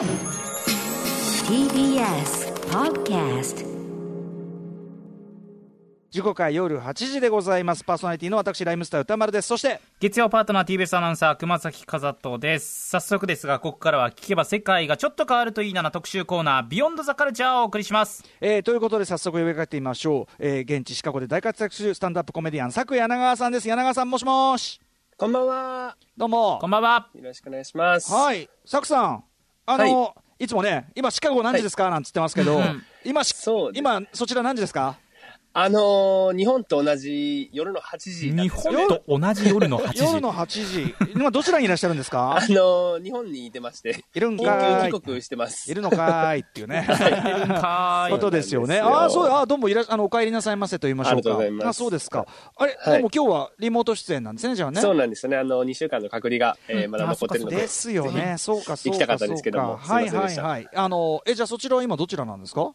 TBS Podcast 時刻は夜8時でございます。パーソナリティの私ライムスター歌丸です。そして月曜パートナー TBS アナウンサー熊崎和人です。早速ですがここからは聞けば世界がちょっと変わるといいなな特集コーナービヨンドザカルチャーをお送りします。えーということで早速呼びかけてみましょう、えー現地シカゴで大活躍するスタンダップコメディアン佐久柳川さんです。柳川さんもしもし。こんばんは。どうも。こんばんは。よろしくお願いします。はい。佐久さんあの、い、つもね今シカゴ何時ですか、なんつってますけど、うん。今今そちら何時ですか？あのー、日本と同じ夜の8時日。本と同じ夜の8時夜の8時今どちらにいらっしゃるんですか？あのー、日本にいてまして、いるんかい急帰国してます。いるのかーいっていうねいるんかーいことですよね。ああ、そう、あーどうもいら、あの、お帰りなさいませと言いましょうか。ありがとうございますあ、そうですか。あれ、はいでも今日はリモート出演なんですね、じゃあね。そうなんですよね。あの、2週間の隔離が、えーまだ残ってるので。ですよね。そうか、そうか。行きたかったんですけどもはいはいはい。あの、え、じゃあそちらは今どちらなんですか？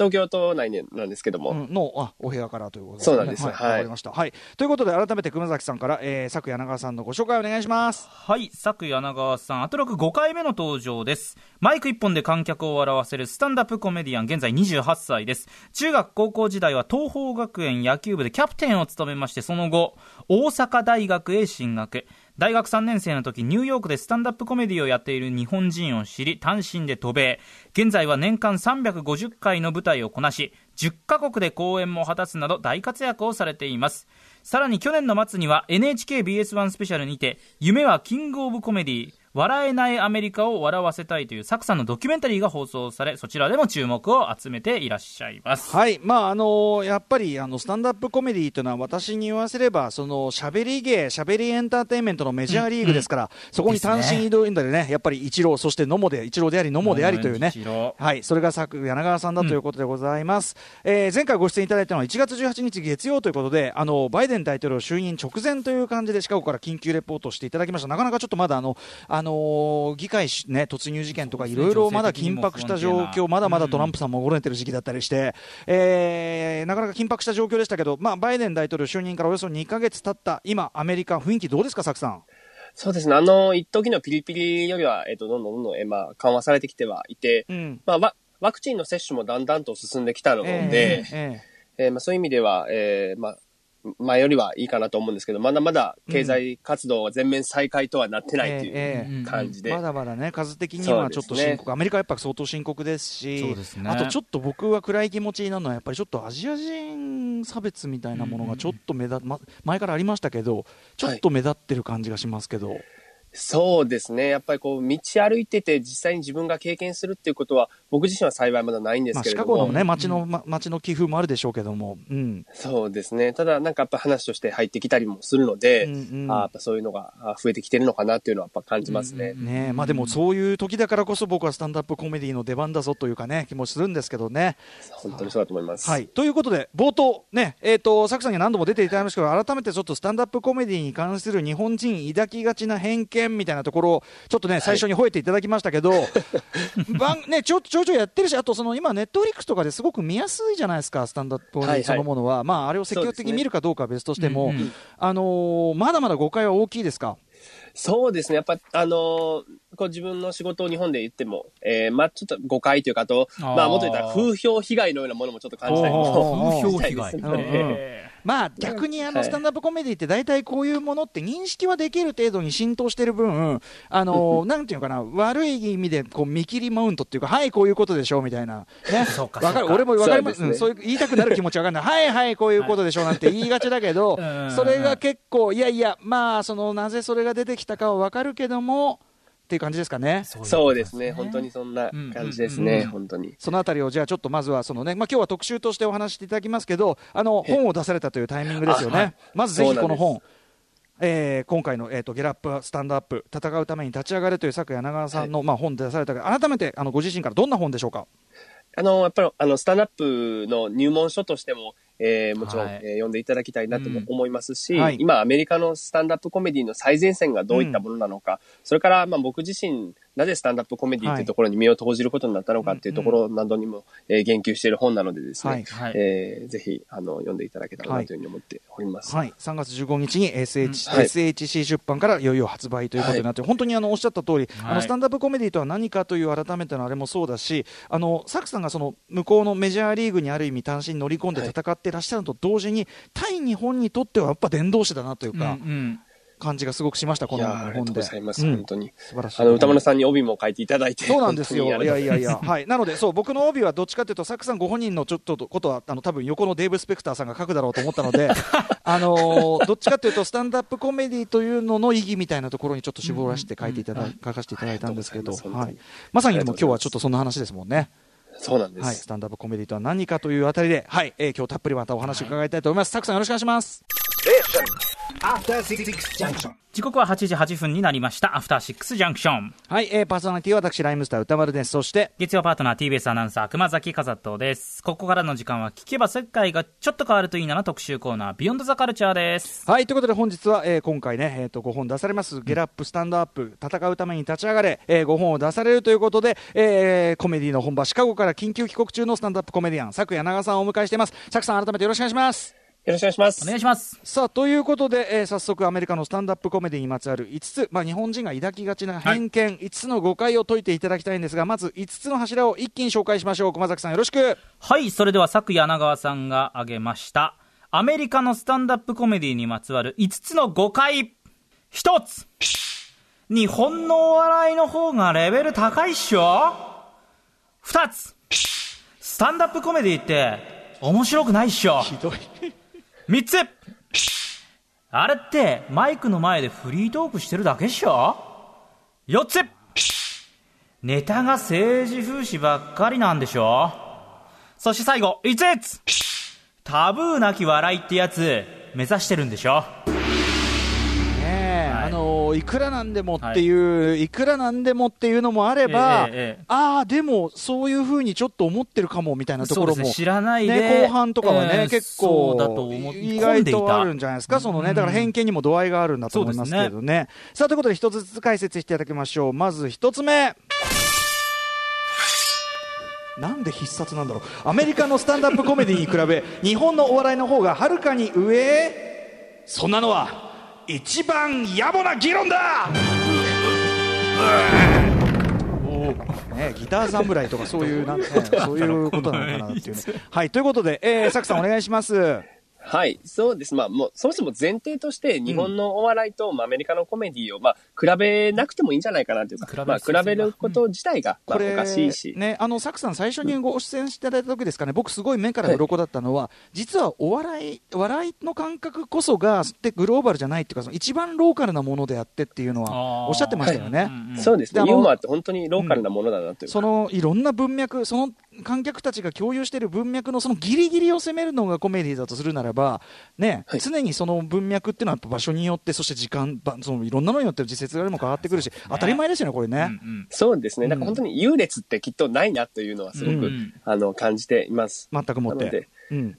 東京都内になんですけども。うんの、あ、お部屋からということでそうなんですはい。はいわかりました。はい。ということで、改めて熊崎さんから、えー、佐久柳川さんのご紹介お願いします。はい、佐久柳川さん、アトロク5回目の登場です。マイク一本で観客を笑わせるスタンダップコメディアン、現在28歳です。中学高校時代は東邦学園野球部でキャプテンを務めまして、その後、大阪大学へ進学。大学3年生の時、ニューヨークでスタンダップコメディをやっている日本人を知り、単身で渡米。現在は年間350回の舞台をこなし、10カ国で公演も果たすなど大活躍をされています。さらに去年の末には NHKBS1 スペシャルにて、夢はキングオブコメディ、笑えないアメリカを笑わせたいというサクさんのドキュメンタリーが放送され、そちらでも注目を集めていらっしゃいます。はい、まああのやっぱりあのスタンダップコメディというのは私に言わせればそのしゃべり芸、しゃべりエンターテインメントのメジャーリーグですから、そこに単身移動んだでね、やっぱり一郎、そして野茂で一郎であり野茂でありというね。はい、それが作柳川さんだということでございます。えー前回ご出演いただいたのは1月18日月曜ということで、あのバイデン大統領就任直前という感じでシカゴから緊急レポートをしていただきました。なかなかちょっとまだあのあのー議会しね突入事件とかいろいろまだ緊迫した状況、まだまだトランプさんもごれてる時期だったりして、えーなかなか緊迫した状況でしたけど、まあ、バイデン大統領就任からおよそ2か月経った今、アメリカ、雰囲気どうですか、サクさん？そうですね。あの、一時のピリピリよりは、えっ、と、どんどんどんどん、えーまあ、緩和されてきてはいて、うんまあ、ワワクチンの接種もだんだんと進んできたので、えーええーまあ、そういう意味では、えーまあ、前よりはいいかなと思うんですけど、まだまだ経済活動は全面再開とはなってないという感じで。まだまだね、数的にはちょっと深刻、ねアメリカはやっぱ相当深刻ですし、すねあとちょっと僕は暗い気持ちになるのは、やっぱりちょっとアジア人差別みたいなものがちょっと目立、ま、前からありましたけど、ちょっと目立ってる感じがしますけど、そうですね。やっぱりこう、道歩いてて実際に自分が経験するっていうことは、僕自身は幸いまだないんですまあ、シけれども。カゴのね、街の、ま街の寄付もあるでしょうけども、うん。そうですね。ただ、なんかやっぱ話として入ってきたりもするので、うんうんあーやっぱそういうのがあ増えてきてるのかなっていうのはやっぱ感じますね。ねえまあ、でもそういう時だからこそ僕はスタンダップコメディの出番だぞというかね気もするんですけどね。本当にそうだと思います。はい、ということで冒頭ねえー、とサクさんには何度も出ていただきましたけど改めてちょっとスタンダップコメディに関する日本人抱きがちな偏見みたいなところをちょっとね最初に吠えていただきましたけど、番ね、ちょちょいちょいやってるしあとその今ネットフリックスとかですごく見やすいじゃないですかスタンダップコメディそのものは、まあ、あれを積極的に見るかどうかは別としても、ねあのーまだまだ誤解は大きいですか？そうですね。やっぱ、あのーこう自分の仕事を日本で言っても、えーまあちょっと誤解というかあと、あー。まあもっと言ったら風評被害のようなものもちょっと感じたりおもー 風評被害。まあ逆にあのはい。スタンダップコメディって大体こういうものって認識はできる程度に浸透してる分、あのなんていうのかな、悪い意味でこう見切りマウントっていうか、はい、こういうことでしょうみたいな、ね、そうかわかる？俺もわかります？ね。うんそういう言いたくなる気持ちわかんない、はいはい、こういうことでしょうなんて言いがちだけどうん、それが結構、いやいや、まあ、そのなぜそれが出てきたかはわかるけどもっていう感じですかね。ーそうですね。本当にそんな感じですね。本当に。そのあたりをじゃあちょっとまずはそのね、まあ今日は特集としてお話ししていただきますけど、あの本を出されたというタイミングですよね。あはいまずぜひこの本。えー今回の、えー、とゲラップスタンドアップ戦うために立ち上がれという作柳川さんの、まあ、本で出されたが改めてあのご自身からどんな本でしょうか？あの、やっぱり、あの、スタンダップの入門書としても、えーもちろん、はい。えー読んでいただきたいなとも思いますし、はい。今、アメリカのスタンダップコメディの最前線がどういったものなのか、それから、まあ、僕自身なぜスタンダップコメディっていうところに身を投じることになったのかっていうところなどにも、えー言及している本なのでですね、はい。はい。えーぜひあの読んでいただけたらなというふうに思っております。はい、3月15日に SH、はい。SHC 出版からいよいよ発売ということになって、本当にあのおっしゃった通り、あのスタンダップコメディとは何かという改めてのあれもそうだし、あのサクさんがその向こうのメジャーリーグにある意味単身乗り込んで戦ってらっしゃるのと同時に、対日本にとってはやっぱ伝道師だなといううんか、うん感じがすごくしました、このいやーありがとう本で。ございます、うん本当に。素晴らしい。あの、歌丸さんに帯も書いていただいて。そうなんですよ。いやいやいや、はい。なので、そう、僕の帯はどっちかというと、サクさんご本人のちょっとことは、あの、多分横のデーブ・スペクターさんが書くだろうと思ったので、あのーどっちかというと、スタンダップコメディというのの意義みたいなところにちょっと絞らせて書いていただ、書かせていただいたんですけど、いはい。まさにでも今日はちょっとそんな話ですもんね。そうなんです。はい。スタンダップコメディとは何かというあたりで、はい。えー今日たっぷりまたお話を伺いたいと思います。サクさんよろしくお願いします。After Six Junction. 時刻は8時8分になりました。アフターシックスジャンクション。はい。えーパーソナリティは私、ライムスター歌丸です。そして、月曜パートナー TBS アナウンサー熊崎和人です。ここからの時間は聞けば世界がちょっと変わるといいなな特集コーナー、ビヨンドザカルチャーです。はい、ということで本日は、えー今回ね、えー、と5本出されます、ゲラップスタンドアップ、戦うために立ち上がれ、え5本を出されるということで、えーコメディの本場、シカゴから緊急帰国中のスタンドアップコメディアン、佐久柳長さんをお迎えしています。佐久さん、改めてよろしくお願いします。よろしくお願いします。お願いします。さあということで、えー早速アメリカのスタンダップコメディにまつわる5つ、まあ、日本人が抱きがちな偏見、5つの誤解を解いていただきたいんですがまず5つの柱を一気に紹介しましょう熊崎さんよろしくはい、それでは昨柳川さんが挙げました、アメリカのスタンダップコメディにまつわる5つの誤解。1つ、日本のお笑いの方がレベル高いっしょ ?2 つ、スタンダップコメディって面白くないっしょひどい3つ。あれってマイクの前でフリートークしてるだけっしょ ?4 つ。ネタが政治風刺ばっかりなんでしょ？そして最後、5つ。タブーなき笑いってやつ目指してるんでしょ、のいくらなんでもっていう、い、くらなんでもっていうのもあれば、ええええああ、でもそういうふうにちょっと思ってるかもみたいなところも、ね。知らないで、ね、後半とかはね、ええ結構そうだと思意外とあるんじじゃないですか、そのね、だから偏見にも度合いがあるんだと思いますけどね。さあということで、一つずつ解説していただきましょう。まず一つ目。なんで必殺なんだろう。アメリカのスタンダップコメディに比べ日本のお笑いの方がはるかに上？そんなのは一番野暮な議論だね、ギター侍とかそういうなん、ね、そういうことなのかなっていうね。はいということで、えー、サクさんお願いします。はい、そうです。まあ、もう、そもそも前提として、日本のお笑いと、まあ、アメリカのコメディを、まあ、比べなくてもいいんじゃないかなというか、比べまあ、比べること自体が、まあ、おかしいし。ね、あのサクさん、最初にご出演していただいた時ですかね、僕、すごい目から鱗だったのは、実はお笑い、笑いの感覚こそが、でグローバルじゃないっていうか、その一番ローカルなものであってっていうのはおっしゃってましたよね。うんうんそうですね。であのユーモアって本当にローカルなものだなというか。そのいろんな文脈、その観客たちが共有している文脈のそのギリギリを攻めるのがコメディだとするならば、ねはい常にその文脈っていうのは場所によって、そして時間、ばそのいろんなのによって時節柄も変わってくるし、当たり前ですよね、これね。うんうんそうですね。うんだから本当に優劣ってきっとないなというのはすごく、うんあの、感じています。全くもって。うん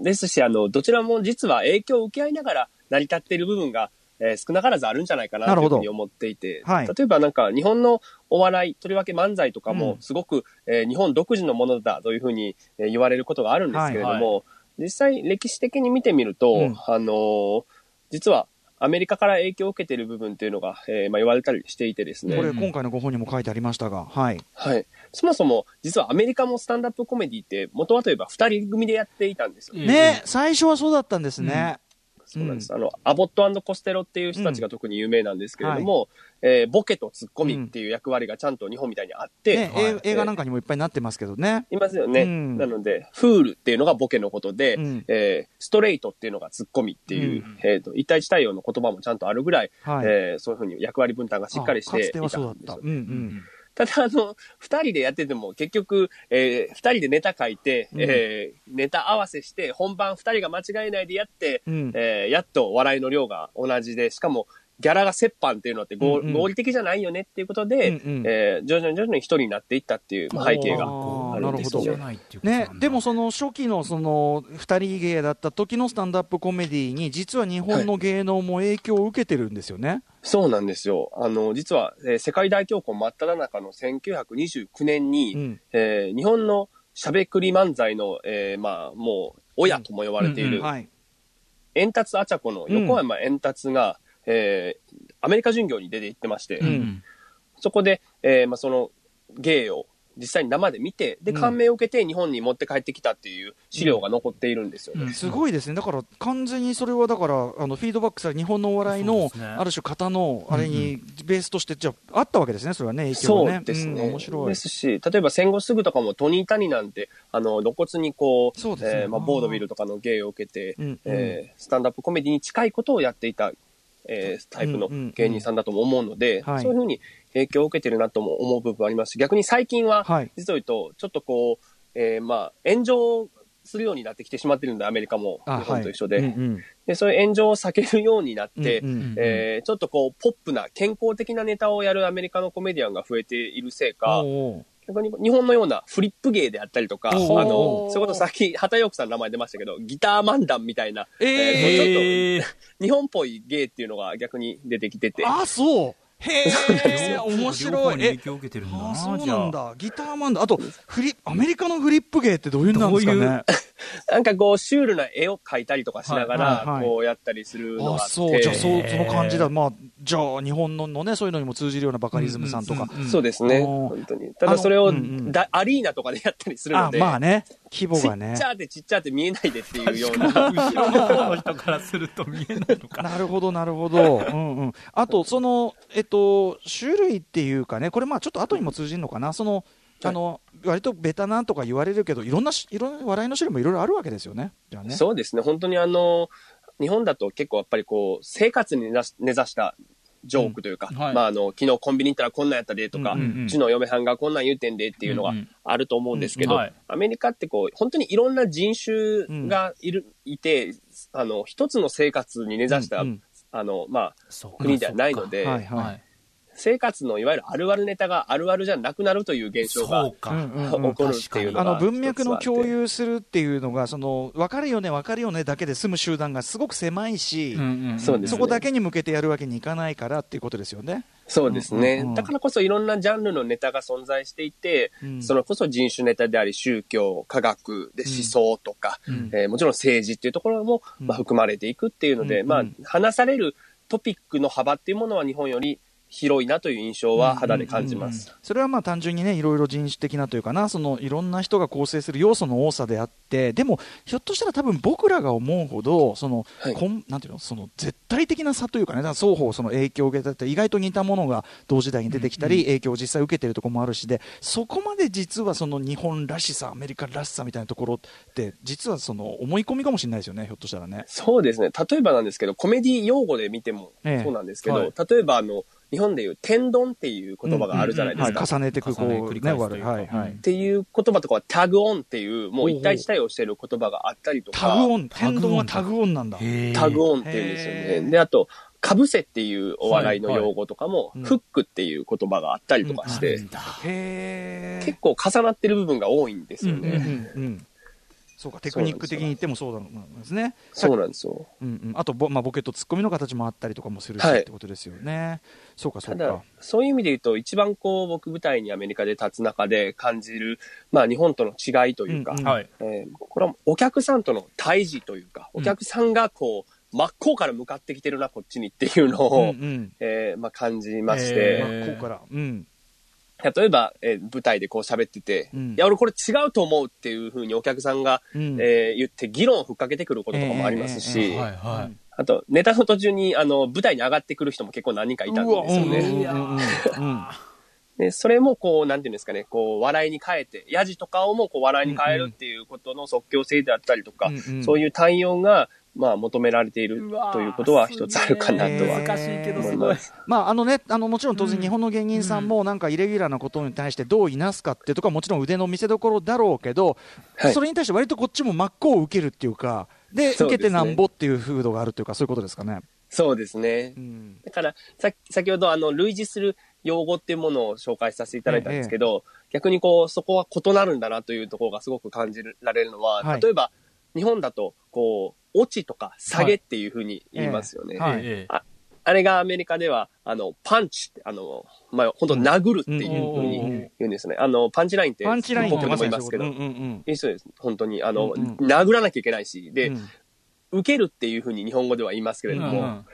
ですし、あの、どちらも実は影響を受け合いながら成り立っている部分が、えー少なからずあるんじゃないかなというふうに思っていて、はい例えばなんか日本のお笑い、とりわけ漫才とかうんもすごく、えー日本独自のものだというふうに、えー言われることがあるんですけれども、はい実際歴史的に見てみると、うんあのー実はアメリカから影響を受けている部分っていうのが、えーまあ、言われたりしていてですね。これ、今回のご本にも書いてありましたが、はい。はい。そもそも、実はアメリカもスタンダップコメディって、元はといえば二人組でやっていたんですよ。うんね、最初はそうだったんですね。そうなんです。あの、アボットコステロっていう人たちが特に有名なんですけれども、えーボケとツッコミっていう役割がちゃんと日本みたいにあって、ね、はい映映画なんかにもいっぱいなってますけどね。いますよね。うんなので、フールっていうのがボケのことで、うんえーストレートっていうのがツッコミっていう、うんえーと、一対一対応の言葉もちゃんとあるぐらい、はいえーそういうふうに役割分担がしっかりしていたんですよはそうだった。うんうん。ただ、あの、二人でやってても、結局、えー二人でネタ書いて、うん。えーネタ合わせして、本番二人が間違えないでやって、うん。えーやっと笑いの量が同じで、しかも、ギャラが折半っていうのって合,、うんうん。合理的じゃないよねっていうことで、うんうん。えー徐々に徐々に一人になっていったっていうまあ背景があるんですよ。なるほど。ね。でもその初期のその2人芸だった時のスタンダップコメディに実は日本の芸能も影響を受けてるんですよね。そうなんですよ。あの、実は、えー世界大恐慌真っ只中の1929年に、うん。えー日本のしゃべくり漫才の、えーまあ、もう、親とも呼ばれている、はい、円達あちゃこの横山円達が、えーアメリカ巡業に出て行ってまして、うん。そこで、えーまあ、その芸を実際に生で見て、で、うん。感銘を受けて日本に持って帰ってきたっていう資料が残っているんですよね。うん。すごいですね、だから完全にそれはだからあのフィードバックされ日本のお笑いの、ある種型のあれにベースとしてじゃああったわけですね、それはね、影響がね。そうですね。ん。面白い。で。すし、例えば戦後すぐとかもトニー・タニなんて、あの、露骨にこう、そうですね。えーまあ、ボードビルとかの芸を受けて、うん。うん。えースタンダップコメディに近いことをやっていた、えータイプのうんうんうん芸人さんだとも思うので、はい。そういうふうに影響を受けてるなとも思う部分あります。し、逆に最近は、はい。実を言うと、ちょっとこう、えーまあ、炎上するようになってきてしまってるので、アメリカも日あ本と一緒で、はいうんうん。で、そういう炎上を避けるようになって、うんうん。えーちょっとこう、ポップな、健康的なネタをやるアメリカのコメディアンが増えているせいか、おうおう逆に日本のようなフリップ芸であったりとか、あの、それこそさっき、畑陽子さんの名前出ましたけど、ギター漫談みたいな、えー。えーちょっと日本っぽい芸っていうのが逆に出てきてて、あそう。へえ面両白い影響を受けてるんだなあそうなんだ。ギターマンだあとフリアメリカのフリップ芸ってどういうのなんですかね？なんかこう、シュールな絵を描いたりとかしながら、こうやったりするのがあって、あそうじゃあそうその感じだ。まあじゃあ日本ののねそういうのにも通じるようなバカリズムさんとか、うんうんそうですね、本当に。ただそれをあのうんうん。だアリーナとかでやったりするあので、まあね。規模ちがね。っちゃってちっちゃって見えないでっていうような。後ろの方の人からすると見えないのか。なるほど、なるほど、うんうん、あと、その、えっと、種類っていうかね、これ、まあちょっと後にも通じるのかな、その、あの割とベタなとか言われるけど、いろんなし、いろんな笑いの種類もいろいろあるわけですよね、じゃあね。そうですね、本当にあの、日本だと結構やっぱりこう、生活に根ざしたジョークというか、うんはい。まああの、昨日コンビニ行ったらこんなんやったでとか、うんうんうん。うちの嫁はんがこんなん言うてんでっていうのがうんうん。あると思うんですけど、うんはい。アメリカってこう、本当にいろんな人種がいる、いて、あの、一つの生活に根ざした、うんうんあの、まあ、国ではないので、はいはい。はい生活のいわゆるあるあるネタがあるあるじゃなくなるという現象が起こるっていうのがあの文脈の共有するっていうのが、その分かるよね、分かるよねだけで済む集団がすごく狭いし、うんうんうん。そこだけに向けてやるわけにいかないからっていうことですよね。そうですね、うんうんうん。だからこそいろんなジャンルのネタが存在していて、うん。それこそ人種ネタであり宗教科学で思想とか、うん。えーもちろん政治っていうところも、うん。まあ、含まれていくっていうので、うん。まあ、話されるトピックの幅っていうものは日本より広いなという印象は肌で感じます。それはまあ単純にねいろいろ人種的なというかなそのいろんな人が構成する要素の多さであってでもひょっとしたら多分僕らが思うほどその、はいこんなんていうのその絶対的な差というかね双方その影響を受けたって意外と似たものが同時代に出てきたり、影響を実際受けてるところもあるしでそこまで実はその日本らしさアメリカらしさみたいなところって実はその思い込みかもしれないですよねひょっとしたらね。そうですね。例えばなんですけど、コメディ用語で見てもええそうなんですけど、はい例えばあの、日本でいう天丼っていう言葉があるじゃないですか。はい、重ねていくこ重ね繰うねり返すというか。はいはい、うん。っていう言葉とかはタグオンっていう、もう一対一対応している言葉があったりとか。タグオン。天丼はタグオンなんだ。タグオンっていうんですよね。で、あと、かぶせっていうお笑いの用語とかも、いはい。フックっていう言葉があったりとかして、結構重なってる部分が多いんですようんうんね。うんうんそうかテクニック的に言ってもそうなんですね。そうなんですよ。うんうん、あとボ,、まあ、ボケとツッコミの形もあったりとかもするし、はい。ってことですよね。そうかそうか。、そういう意味で言うと、一番こう、僕舞台にアメリカで立つ中で感じる、まあ日本との違いというか、うんうん。はい。えーこれはお客さんとの対峙というか、お客さんがこう、真っ向から向かってきてるな、こっちにっていうのうんを、うん。えーまあ感じましへて、ーまあ、こうから、うん、例えば、えー舞台でこう喋ってて、うん。いや、俺これ違うと思うっていうふうにお客さんが、うん。えー言って議論をふっかけてくることとかもありますし、あと、ネタの途中に、あの、舞台に上がってくる人も結構何人かいたんですよね。で、それもこう、なんていうんですかね、こう、笑いに変えて、ヤジとかをもこう、笑いに変えるっていうことの即興性であったりとか、うんうん。そういう対応が、まあ、求められているということは一つあるかなとはいけど思す。ごい。います。まああのね、あのもちろん当然、日本の芸人さんもなんかイレギュラーなことに対してどういなすかっていうところはもちろん腕の見せ所だろうけど、はい。それに対して割とこっちも真っ向を受けるっていうか、でそうですね。受けてなんぼっていう風土があるというか、そういうことですかね。そうですね。う。ん。だから、さ先ほど、あの、類似する用語っていうものを紹介させていただいたんですけど、逆にこう、そこは異なるんだなというところがすごく感じられるのは、はい。例えば、日本だと、こう、落ちとか下げっていうふうに言いますよね。はい。ええ。ああれがアメリカでは、あの、パンチって、あの、まあ、本当殴るっていうふうに言うんですね。あの、パンチラインって、僕も言いますけど、うんうんいい人です。本当に。あの、うんうん殴らなきゃいけないし、で、うん。受けるっていうふうに日本語では言いますけれども、うんうん。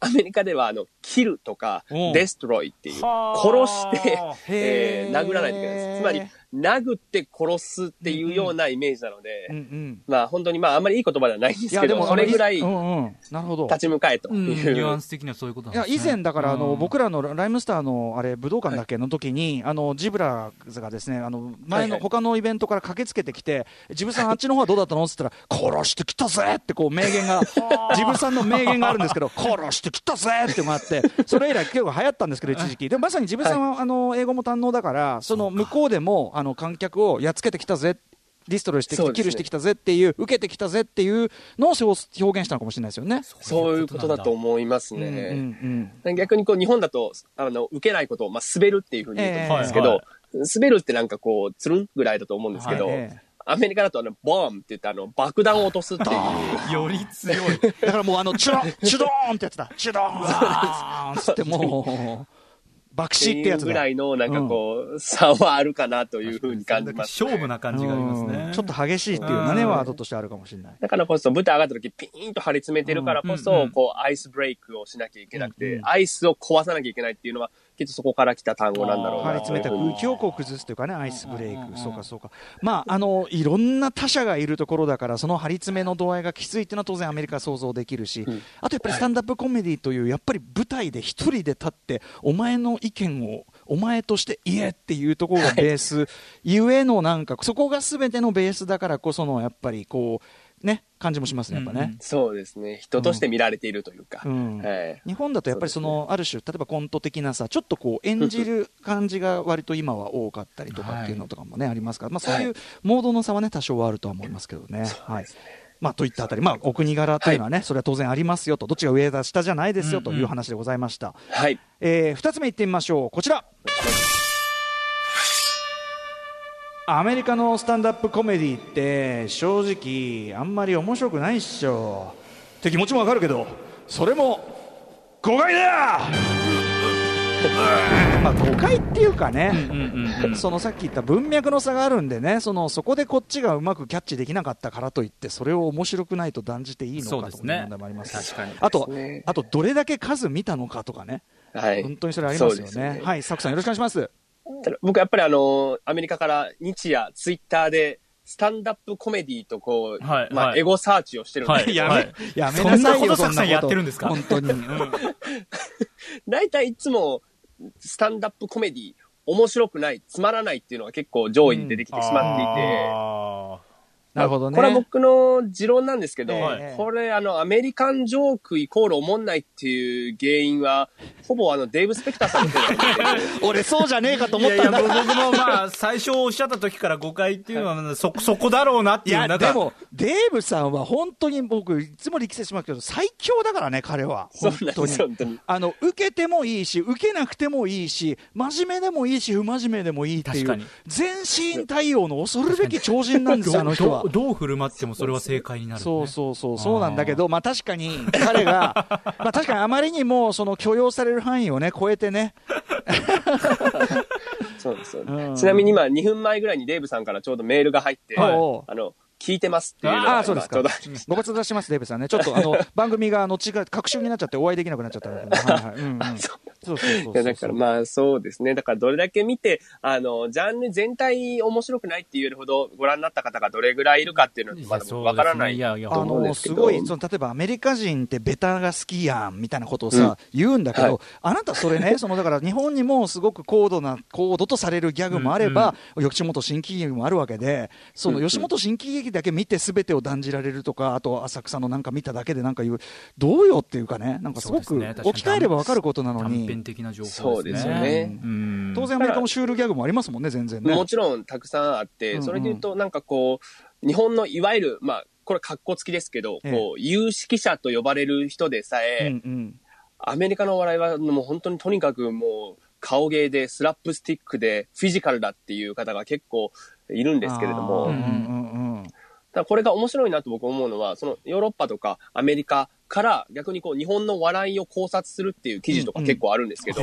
アメリカでは、あの、キルとかう。ん、デストロイっていう、はあ。殺して、えー殴らないといけないです。つまり、殴って殺すっていうようなイメージなので、うんうん。まあ本当にまああんまりいい言葉ではないんですいやでもけど、それぐらい立うんうん。なるほど。ち向かえとう。ん。ニいう。ュアンス的にはそういうこといやなんですね。以前だからあの、うん僕らのライムスターのあれ武道館だっけの時に、あのジブラがですねあの前の他のイベントから駆けつけてきて、ジブさんあっちの方はどうだったの？って言ったら殺してきたぜってこう名言が ジブさんの名言があるんですけど殺してきたぜっていうのがあってそれ以来結構流行ったんですけど一時期。でもまさにジブさんは、あの英語も堪能だからその向こうでもあの観客をやっつけてきたぜディストロイしてきねキルしてきたぜっていう、受けてきたぜっていうのを表現したのかもしれないですよね。そういうことだと思いますうんうんね。うん逆にこう日本だと、あの、受けないことを、まあ、滑るっていうふうに言うと思うんですけええど、滑るってなんかこう、つるんぐらいだと思うんですけど、はいええアメリカだとあの、ボーンって言ってあの、爆弾を落とすっていう。より強い。だからもうあの、チュロン、チュドーンってやつだ。チュドーンつってもう、爆死ってやつだ。いうぐらいのなんかこう、差はあるかなというふうに感じます。勝負な感じがありますうねん。ちょっと激しいっていうのはね、うん。ワードとしてあるかもしれない。だからこそ舞台上がった時ピーンと張り詰めてるからこそ、こうアイスブレイクをしなきゃいけなくて、アイスを壊さなきゃいけないっていうのは、きっとそこから来た単語なんだろうな。張り詰めた空気をこう崩すというかね、アイスブレイク。そうかそうか。まあ、あの、いろんな他者がいるところだから、その張り詰めの度合いがきついっていうのは当然アメリカは想像できるし、ん。あとやっぱりスタンダップコメディという、やっぱり舞台で一人で立って、お前の意見を、お前として言えっていうところがベース、ゆえのなんか、そこが全てのベースだからこその、やっぱりこう、ね、感じもしますね、やっぱね。うんうん。そうですね。人として見られているというか。うん。はい。日本だとやっぱりそのある種、例えばコント的なさ、ちょっとこう演じる感じが割と今は多かったりとかっていうのとかもね、ありますから、まあ、そういうモードの差はね、多少はあるとは思いますけどね。はい。まあ、といったあたり、まあ、お国柄というのはね、それは当然ありますよと、どっちが上だ、下じゃないですよという話でございました。はい。えー、2つ目いってみましょう、こちら。アメリカのスタンダップコメディって正直あんまり面白くないっしょ。って気持ちもわかるけどそれも誤解だ！まあ誤解っていうかね、そのさっき言った文脈の差があるんでねそのそこでこっちがうまくキャッチできなかったからといってそれを面白くないと断じていいのかという問題もあります。し確かに。あとあとどれだけ数見たのかとかね。はい。本当にそれありますよそうですね。はいサクさんよろしくお願いしますただ僕やっぱりあの、アメリカから日夜ツイッターで、スタンダップコメディとこう、はいまあ、はい。エゴサーチをしてるんですけど、はいはい。やめなさいよ、そんなことサクさんやってるんですか？本当に。うん。大体いつも、スタンダップコメディ、面白くない、つまらないっていうのが結構上位に出てきてしまっていて、あなるほどね。これは僕の持論なんですけど、ええこれあの、アメリカンジョークイコール思んないっていう原因は、ほぼあの、デーブ・スペクターさん 俺そうじゃねえかとーいやいや、思ったんだ。僕もまあ、最初おっしゃった時から誤解っていうのは、そ、そこだろうなっていう、いでも、デーブさんは本当に僕、いつも力説しますけど、最強だからね、彼は。本当に。本当に。あの、受けてもいいし、受けなくてもいいし、真面目でもいいし、不真面目でもいいっていう確かに、全身対応の恐るべき超人なんですよ、あの人はどう。振る舞ってもそれは正解になる、ね。そうそうそう、そうなんだけど、まあ確かに彼が、まあ確かに あまりにもその許容される範囲をね、超えてね、そうですようんちなみに今、2分前ぐらいにデーブさんからちょうどメールが入って、はいあの、聞いてますっていうのがああ、そうですか。ご無沙汰してます、デーブさんね。ちょっとあの、番組があの、違う、隔週になっちゃってお会いできなくなっちゃったので、はいはい。うんうん。そうそうそうだからまあそうですね。だからどれだけ見て、あの、ジャンル全体面白くないっていうほどご覧になった方がどれぐらいいるかっていうのはまだわからないいやいやとあのすけど。すごいその例えばアメリカ人ってベタが好きやんみたいなことをさ、言うんだけど、はい。あなたそれね そのだから日本にもすごく高度な高度とされるギャグもあれば、吉本新喜劇もあるわけでその吉本新喜劇だけ見て全てを断じられるとかあと浅草のなんか見ただけでなんか言うどうよっていうかねなんかすごく置き換えれば分かることなの短編に的な情報ですね。そうですよね。うん。当然アメリカもシュールギャグもありますもんね全然ね。もちろんたくさんあって、それで言うとなんかこう、日本のいわゆる、まあ、これ格好つきですけど、ええ。こう、有識者と呼ばれる人でさえ、うんうん。アメリカのお笑いはもう本当にとにかくもう、顔芸で、スラップスティックで、フィジカルだっていう方が結構いるんですけれども、うんうんうんだこれが面白いなと僕思うのは、そのヨーロッパとかアメリカから逆にこう日本の笑いを考察するっていう記事とか結構あるんですけど、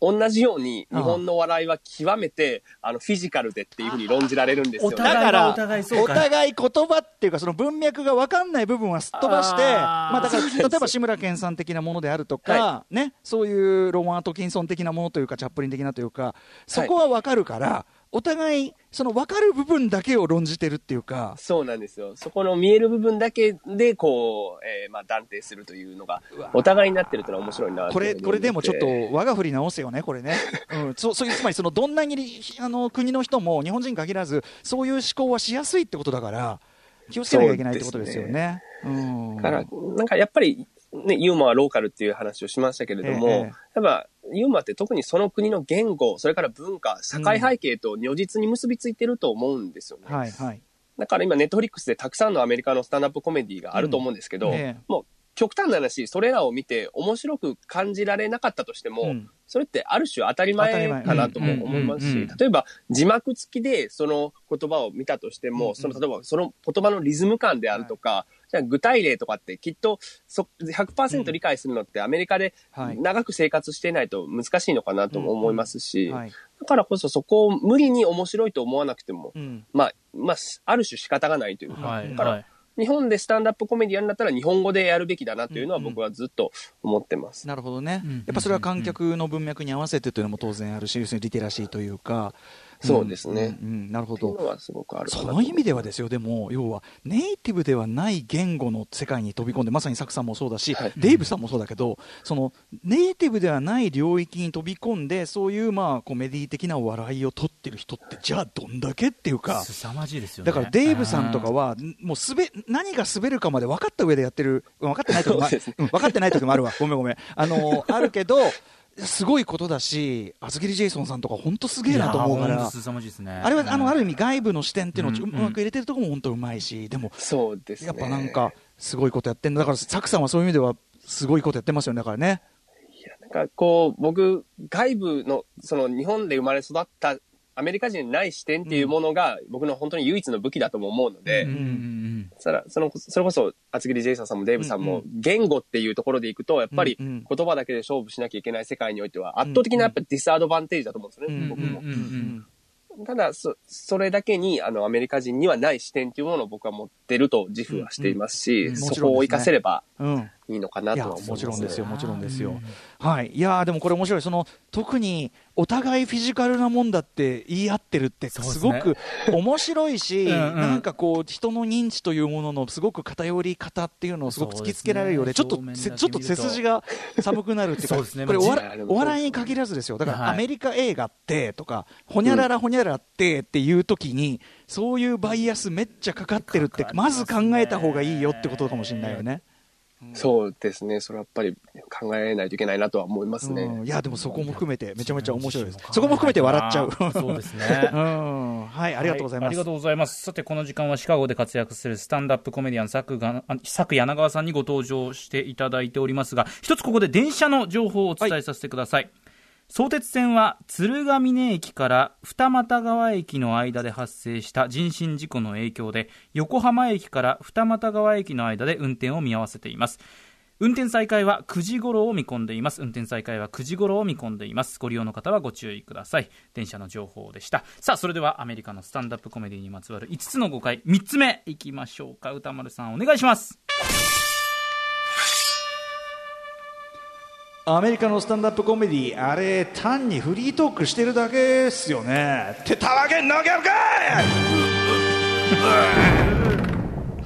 同じように日本の笑いは極めてあのフィジカルでっていうふうに論じられるんですよ。ね。お互いだからお互いそうか。お互い言葉っていうかその文脈が分かんない部分はすっ飛ばしてまあ、だから例えば志村けんさん的なものであるとか、はね、そういうロマン・アトキンソン的なものというかチャップリン的なというかそこは分かるから、お互いその分かる部分だけを論じてるっていうか。そうなんですよ。そこの見える部分だけで、こう、えーまあ断定するというのが、お互いになってるっていうのは面白いなこれこれでもちょっとと我が振り直せよね、これね、うん、そうそういうつまりそのどんなにりあの国の人も日本人に限らずそういう思考はしやすいってことだから気をつけなきゃいけないってことですよね。うん。だから、なんかやっぱり、ね、ユーモアはローカルっていう話をしましたけれども、ええ。やっぱユーモアって特にその国の言語、それから文化、社会背景と如実に結びついてると思うんですよね。はいはい。だから今、ネットフリックスでたくさんのアメリカのスタンダップコメディがあると思うんですけど、うん。ええもう極端な話、それらを見て面白く感じられなかったとしても、うん。それってある種当たり前かなとも思いますしうん。うん。うん。うん、例えば字幕付きでその言葉を見たとしても、うん。その例えばその言葉のリズム感であるとか、じゃあ具体例とかってきっとそ100%理解するのってアメリカではい。長く生活していないと難しいのかなとも思いますし、はい。だからこそそこを無理に面白いと思わなくても、うん。まあ、まあ、ある種仕方がないというか、はい。だからはい。日本でスタンダップコメディやるんだったら日本語でやるべきだなというのは僕はずっと思ってます。なるほどね、うん。やっぱそれは観客の文脈に合わせてというのも当然あるし、要するにリテラシーというか、そうですね。うんうん。なるほど。っていうのはすごくあるかなそとの意味ではですよ、でも、要はネイティブではない言語の世界に飛び込んで、まさにサクさんもそうだし、はい。デイブさんもそうだけど、そのネイティブではない領域に飛び込んで、そういうまあコメディ的な笑いを取ってる人って、じゃあどんだけっていうか。凄まじいですよね。だからデイブさんとかは、もうすべ何が滑るかまで分かった上でやってる、うん分かってない時もねうん分かってない時もあるわ、ごめんごめん、あのあるけど、すごいことだし、厚切りジェイソンさんとか、本当すげえなと思うからいやーほんと、凄まじいですねあれはあのある意意味、外部の視点っていうのをうまく入れてるところも本当うまいし、でも、そうですね。やっぱなんか、すごいことやってんだ、だから、サクさんはそういう意味では、すごいことやってますよね、だからね。なんかこう、僕、外部の、その日本で生まれ育ったアメリカ人にない視点っていうものが、僕の本当に唯一の武器だとも思うので、それこそ厚切りジェイソンさんもデイブさんも、言語っていうところでいくと、やっぱり言葉だけで勝負しなきゃいけない世界においては、圧倒的なやっぱりディスアドバンテージだと思うんですよね、うん僕も。ただそ、それだけに、あの、アメリカ人にはない視点っていうものを僕は持ってると自負はしていますし、うんうん。そこを活かせればうん。いいのかないとやは思います、もちろんですよ、もちろんですよ。うん。はい、いやーでもこれ面白い、その特にお互いフィジカルなもんだって言い合ってるって、すごく面白いし、うんうん。なんかこう、人の認知というもののすごく偏り方っていうのをすごく突きつけられるようで、ちょっとちょっと背筋が寒くなるっていうか、そうですね。これおまあ笑お笑いに限らずですよ、だからはい。アメリカ映画ってとか、ほにゃららほにゃららってっていう時に、そういうバイアスめっちゃかかってるって、まず考えた方がいいよってことかもしれないよね。そうですね。それはやっぱり考えないといけないなとは思いますね。うんいやでもそこも含めてめちゃめちゃ面白いです。そこも含めて笑っちゃう。そうですね うんはいありがとうございます。はありがとうございます。さて、この時間はシカゴで活躍するスタンダップコメディアン、佐久があ佐久柳川さんにご登場していただいておりますが、一つここで電車の情報をお伝えさせてください。相鉄線は鶴ヶ峰駅から二俣川駅の間で発生した人身事故の影響で横浜駅から二俣川駅の間で運転を見合わせています。運転再開は9時頃を見込んでいます。運転再開は9時頃を見込んでいます。ご利用の方はご注意ください。電車の情報でした。さあそれではアメリカのスタンダップコメディにまつわる5つの誤解3つ目いきましょうか。歌丸さんお願いします。アメリカのスタンダップコメディあれ単にフリートークしてるだけですよね。ってたわけんなわけあるか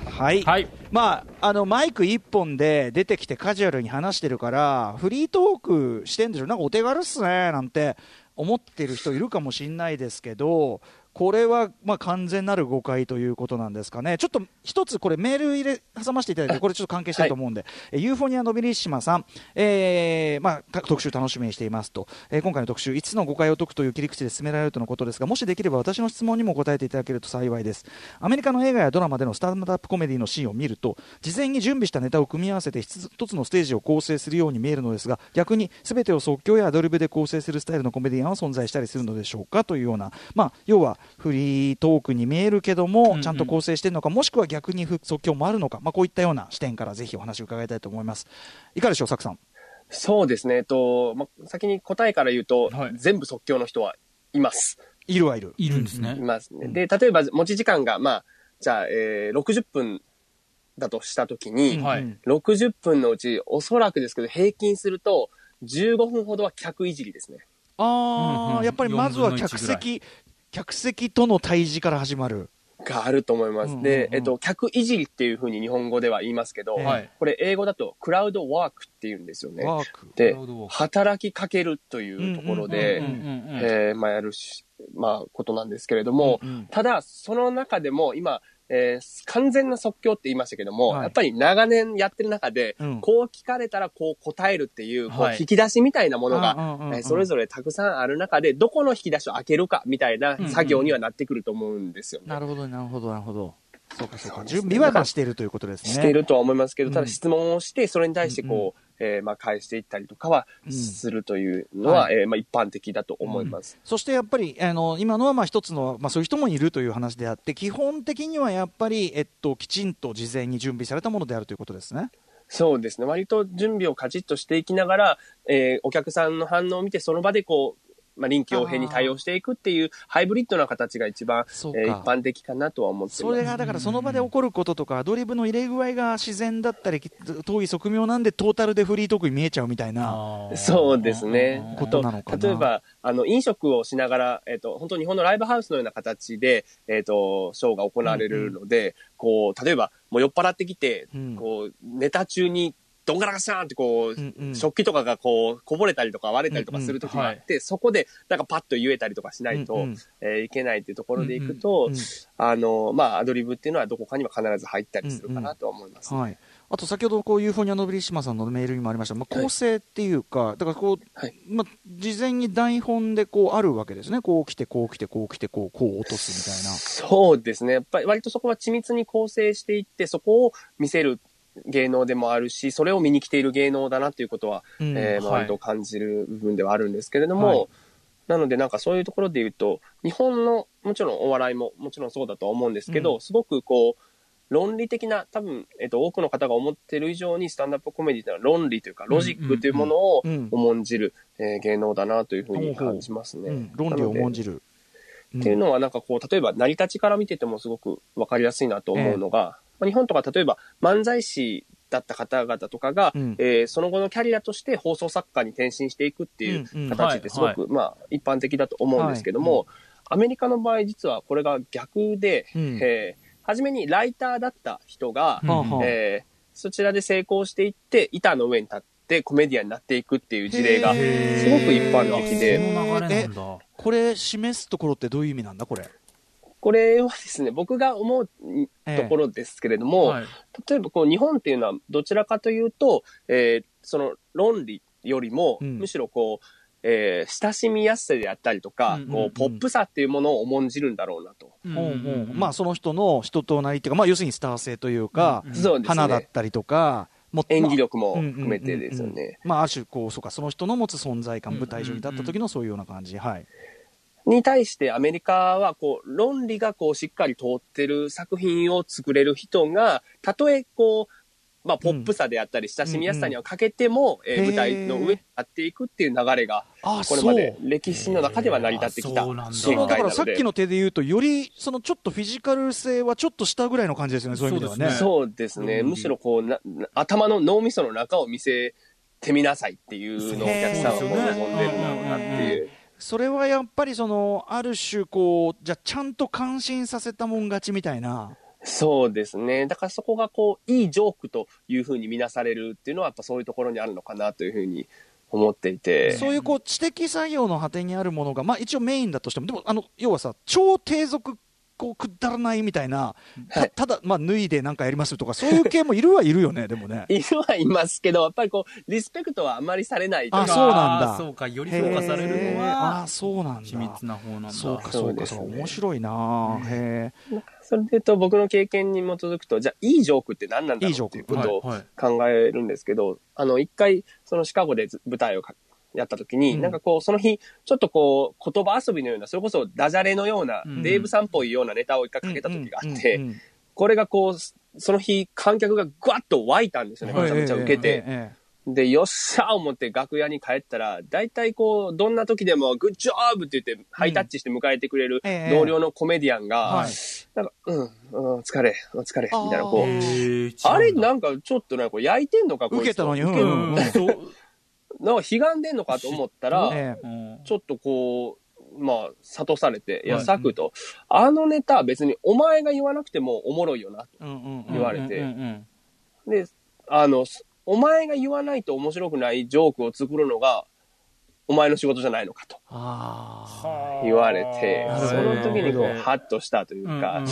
い。はい。はいまあ、あのマイク一本で出てきてカジュアルに話してるからフリートークしてんでしょ？なんかお手軽っすねなんて思ってる人いるかもしれないですけどこれはまあ完全なる誤解ということなんですかね、ちょっと一つ、これ、メール入れ挟ませていただいて、これちょっと関係してると思うんで、えユーフォニアのびりしまさん、えーまあ、各特集楽しみにしていますと、えー今回の特集、5つの誤解を解くという切り口で進められるとのことですが、もしできれば私の質問にも答えていただけると幸いです。アメリカの映画やドラマでのスタンダップコメディのシーンを見ると、事前に準備したネタを組み合わせて一つのステージを構成するように見えるのですが、逆に全てを即興やアドリブで構成するスタイルのコメディアンは存在したりするのでしょうかというような、まあ、要はフリートークに見えるけども、うんちゃんと構成しているのか、もしくは逆に即興もあるのか、まあ、こういったような視点からぜひお話を伺いたいと思います。いかがでしょう、サクさん？そうですね。えっと、ま、先に答えから言うと、はい全部即興の人はいます。いるはいる。いるんですねい。ますね。で、例えば持ち時間が、まあ、じゃあ、えー、60分だとしたときに、はいうん60分のうち、おそらくですけど、平均すると、15分ほどは客いじりですね。ああ、うんうんやっぱりまずは4分の1客席、客席との対峙から始まる。があると思います。うんうんうん。で、えっと、客いじりっていうふうに日本語では言いますけど、はいこれ英語だとクラウドワークって言うんですよね。で働きかけるというところでえーまあ、やるし、まあ、ことなんですけれども、うんうん。ただ、その中でも今、えー完全な即興って言いましたけども、はいやっぱり長年やってる中で、うんこう聞かれたらこう答えるっていう、こうはい引き出しみたいなものが、うんうんうんうんえーそれぞれたくさんある中で、どこの引き出しを開けるかみたいな作業にはなってくると思うんですよね。なるほど、なるほど、なるほど。そうか、そうか。そうですね準備はまあしているということですね。しているとは思いますけど、うんただ質問をして、それに対してこう、えーまあ返していったりとかはうんするというのは、はえーまあ一般的だと思います。そしてやっぱりあの今のはまあ一つの、まあ、そういう人もいるという話であって基本的にはやっぱり、えっと、きちんと事前に準備されたものであるということですね。そうですね。割と準備をカチッとしていきながら、えーお客さんの反応を見て、その場でこう、まあ、臨機応変に対応していくっていうハイブリッドな形が一番、えー一般的かなとは思って。それがだからその場で起こることとかアドリブの入れ具合が自然だったり遠い側面なんでトータルでフリートークに見えちゃうみたいな。そうですね。ことなのかな例えば、あの、飲食をしながら、えっ、と、本当日本のライブハウスのような形で、えっ、と、ショーが行われるので、こう、例えば、もう酔っ払ってきて、うんこう、ネタ中に、どんがらがしゃーんってこう、うんうん。食器とかがこう、こぼれたりとか割れたりとかするときがあって、そこで、なんかパッと言えたりとかしないと、うんうん。えーいけないっていうところでいくと、うんうんあの、まあ、アドリブっていうのはどこかには必ず入ったりするかなとは思います。はい、あと先ほどこうユーフォニアのびりしまさんのメールにもありました、まあ、構成っていうか、だからこう、はい。まあ、事前に台本でこうあるわけですね、こう来て、こう来て、こう来て、こうこう落とすみたいな。そうですね。やっぱり割とそこは緻密に構成していって、そこを見せる芸能でもあるし、それを見に来ている芸能だなということは、うん。えー割と感じる部分ではあるんですけれども、はい。なのでなんかそういうところで言うと、日本のもちろんお笑いももちろんそうだとは思うんですけど、うん。すごくこう、論理的な、多分、えっと、多くの方が思ってる以上にスタンダップコメディというのは論理というか、ロジックというものをうんうん。重んじる、えー芸能だなというふうに感じますね。うん、論理を重んじる。っていうのはなんかこう、例えば成り立ちから見ててもすごくわかりやすいなと思うのが、まあ日本とか例えば漫才師だった方々とかが、うん。えーその後のキャリアとして放送作家に転身していくっていううんうん。形ってすごく、まあ一般的だと思うんですけども、アメリカの場合実はこれが逆で、うん。えー初めにライターだった人が、うん。えーそちらで成功していって板の上に立ってコメディアンになっていくっていう事例がすへごく一般的そで。これ、示すところってどういう意味なんだ、これ？これはですね、僕が思うところですけれども、はい。例えばこう日本っていうのはどちらかというと、えーその論理よりも、うん。むしろこう、えー親しみやすさであったりとか、うんうんうん。こうポップさっていうものを重んじるんだろうなと。うんほうほうまあ、その人の人となりっていうか、まあ、要するにスター性というか、うんそうですね。花だったりとか、も演技力も含めてですよね。まあ、ある種こう、そうか、その人の持つ存在感、うん。舞台上に立った時のそういうような感じ、はい。に対してアメリカはこう論理がこうしっかり通ってる作品を作れる人が、たとえこう、まあ、ポップさであったり、親しみやすさには欠けても、えーへー舞台の上に立っていくっていう流れが、あこれまで歴史の中では成り立ってきたそうなんだ。そのだからさっきのの手で言うと、よりそのちょっとフィジカル性はちょっと下ぐらいの感じですよね、そういう意味ではね。そうですね。うん。むしろこうな、な頭の脳みその中を見せてみなさいっていうのをお客さんは望んでるんだろうなっていう。それはやっぱりその、ある種こう、じゃあちゃんと感心させたもん勝ちみたいな。そうですね。だからそこがこう、いいジョークというふうに見なされるっていうのはやっぱそういうところにあるのかなというふうに思っていて。そういうこう知的作業の果てにあるものが、まあ、一応メインだとしても、でもあの要はさ、超低俗こうくだらないみたいな、たはい。ただ、まあ、脱いでなんかやりますとか、そういう系もいるはいるよね、でもね。いるはいますけど、やっぱりこう、リスペクトはあまりされないというか。あそうなんだ。そうか。より評価されるのはあそうなんだ。緻密な方なんだ。そうか、そそううか、そうか、面白いなへそれで言うと僕の経験に基づくと、じゃあいいジョークって何なんだろういいジョークっていうことを考えるんですけど、あの、一回、そのシカゴでず舞台をかやった時に、うん。なんかこう、その日、ちょっとこう、言葉遊びのような、それこそダジャレのような、うん。デーブさんっぽいようなネタを一回え。かけた時があっうんて、これがこう、その日、観客がぐわっと湧いたんですよね。めちゃめちゃ受けて。えで、よっしゃー思って楽屋に帰ったら、大体こう、どんな時でも、グッジョブって言って、ハイタッチして迎えてくれるええ同僚のコメディアンが、はい。なんか、うん、うん、お疲れ、お疲れ、みたいな、こう、あれなんかちょっとね、こう焼いてんのか、こいつ。受けたのにうんなんか悲願でんのかと思ったら、ちょっとこう、まあ、諭されて、いや、はいサクと、あのネタは別にお前が言わなくてもおもろいよな。うんうんうん。言われて。で、あの、すお前が言わないと面白くないジョークを作るのが、お前の仕事じゃないのかとあ言われてそど。の時にこう、ハッとしたというか、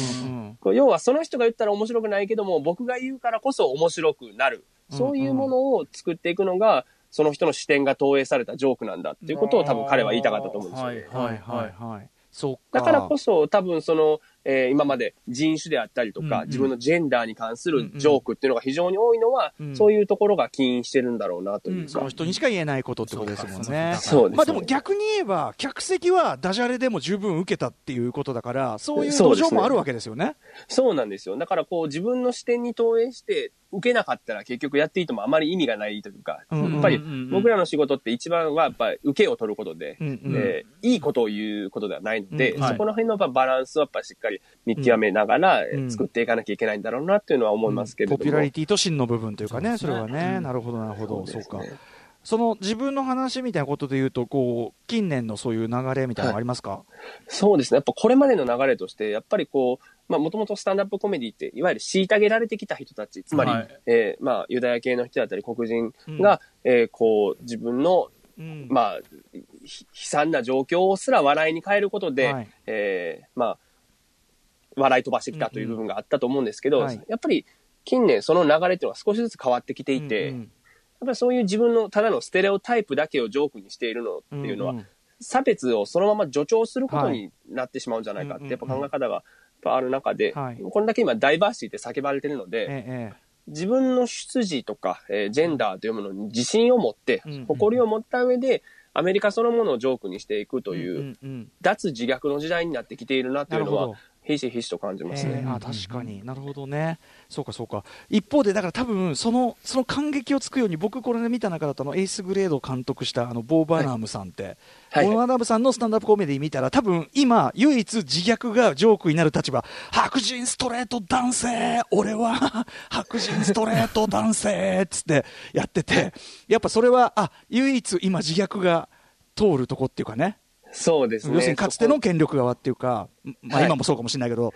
要はその人が言ったら面白くないけども、僕が言うからこそ面白くなる。そういうものを作っていくのが、その人の視点が投影されたジョークなんだっていうことを多分彼は言いたかったと思うんですよ。はいはいはいはい。そっか。だからこそ多分その、えー今まで人種であったりとか、うんうん自分のジェンダーに関するジョークっていうのが非常に多いのは、うんそういうところが起因してるんだろうなというか。その人にしか言えないことってことですもんね。そうですまあでも逆に言えば、客席はダジャレでも十分受けたっていうことだから、そういう土壌もあるわけですよね。そうなんですよ。だからこう自分の視点に投影して、受けなかったら結局やっていてもあまり意味がないというか、うんやっぱり僕らの仕事って一番はやっぱり受けを取ることで、うんうん。えーいいことを言うことではないので、うんはい。そこの辺のバランスをやっぱりしっかり見極めながら、作っていかなきゃいけないんだろうなっていうのは思いますけれども。ポピュラリティと真の部分というかね、それはね、うんなるほど、なるほど、そうか。その自分の話みたいなことで言うと、こう、近年のそういう流れみたいなのありますか、そうですね。やっぱこれまでの流れとして、やっぱりこう、まあもともとスタンダップコメディって、いわゆる虐げられてきた人たち、つまり、はい。えーまあユダヤ系の人だったり黒人が、えーこう自分の、うん。まあ、ひ悲惨な状況すら笑いに変えることで、はい。えーまあ、笑い飛ばしてきたという部分があったと思うんですけど、うんはい。やっぱり近年その流れっていうのは少しずつ変わってきていて、うんやっぱりそういう自分のただのステレオタイプだけをジョークにしているのっていうのは、ん。ん差別をそのまま助長することになってしまうんじゃないかっはいて、やっぱ考え方がぱある中で、はい。これだけ今ダイバーシティって叫ばれてるので、えええ自分の出自とか、えージェンダーというものに自信を持って、うん。誇りを持った上で、アメリカそのものをジョークにしていくえという、んんん。脱自虐の時代になってきているなというのはひしひしと感じますね。ええあ確かに。なるほどね、そうかそうか、一方で、だから多分そのその感激をつくように、僕、これで見た中だとあの、エースグレードを監督したあのボー・バーナームさんって、はい。ボー・バーナームさんのスタンダップコメディ見たら、多分今、唯一自虐がジョークになる立場、白人ストレート男性、俺は 白人ストレート男性っつってやってて、やっぱそれは、あ唯一今、自虐が通るとこっていうかね。そうですね。要するにかつての権力側っていうか、まあ、はい今もそうかもしれないけど、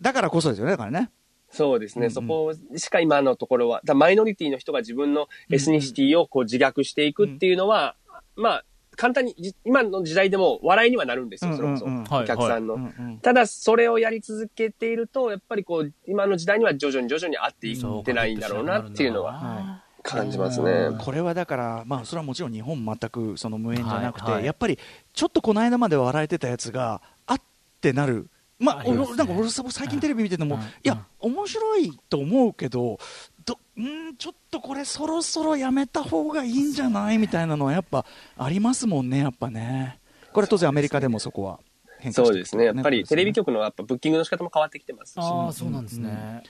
だからこそですよね、だからね。そうですね、うんうん。そこしか今のところは、だマイノリティの人が自分のエスニシティをこう自虐していくっていうのは、まあ、簡単に、じ今の時代でも笑いにはなるんですよ、それこそ。お客さんの。ただ、それをやり続けていると、やっぱりこう、今の時代には徐々に徐々に合っていってないんだろうなっていうのは。は感じますね。これはだから、まあ、それはもちろん日本全くその無縁じゃなくて、はいはいやっぱりちょっとこの間まで笑えてたやつが、あってなる。まあ、ね俺なんか俺さ最近テレビ見てても、うんいや、面白いと思うけど、どんちょっとこれそろそろやめた方がいいんじゃないみたいなのはやっぱありますもんね、やっぱね。これは当然アメリカでもそこは変化してそうですね。やっぱりテレビ局局のやっぱブッキングの仕方も変わってきてますし。ああ、そうなんですね。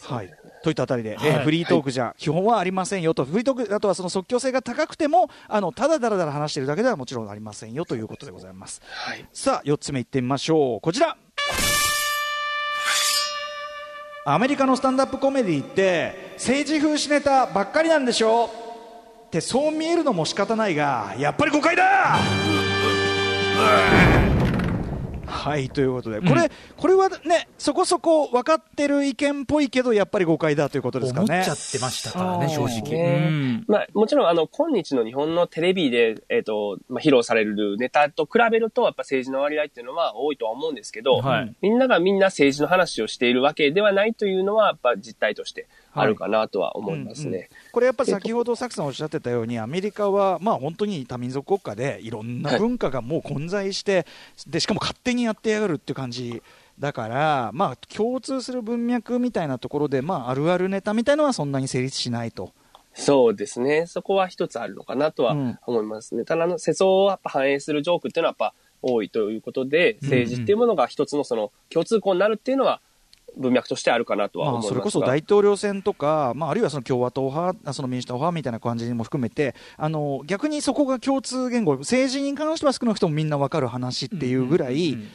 はい、といったあたりで、はいえーフリートークじゃ基本はありませんよと、フリートークあとはその即興性が高くても、あのただだらだら話しているだけではもちろんありませんよということでございます。はい。さあ、4つ目いってみましょう。こちら。アメリカのスタンダップコメディって政治風刺ネタばっかりなんでしょ？ってそう見えるのも仕方ないがやっぱり誤解だはいということで、これ、これはね、そこそこ分かってる意見っぽいけど、やっぱり誤解だということですかね。思っちゃってましたからね、正直。ねうんまあ、もちろん、あの、今日の日本のテレビで、えっ、と、まあ、披露されるネタと比べると、やっぱ政治の割合っていうのは多いとは思うんですけど、はいみんながみんな政治の話をしているわけではないというのは、やっぱ実態としてあるかなとは思いますね。うんうんこれやっぱ先ほどサクさんおっしゃってたように、アメリカはまあ本当に多民族国家で、いろんな文化がもう混在して、でしかも勝手にやってやがるっていう感じ。だから、まあ、共通する文脈みたいなところで、まあ、あるあるネタみたいのはそんなに成立しないと。そうですね。そこは一つあるのかなとはうん思いますね。ただ、あの、世相をやっぱ反映するジョークっていうのはやっぱ多いということで、政治っていうものが一つのその共通項になるっていうのは文脈としてあるかなとはまあ、思いますが。それこそ大統領選とか、まあ、あるいはその共和党派、あその民主党派みたいな感じも含めて、あの逆にそこが共通言語、政治に関しては少なくともみんな分かる話っていうぐらい、うん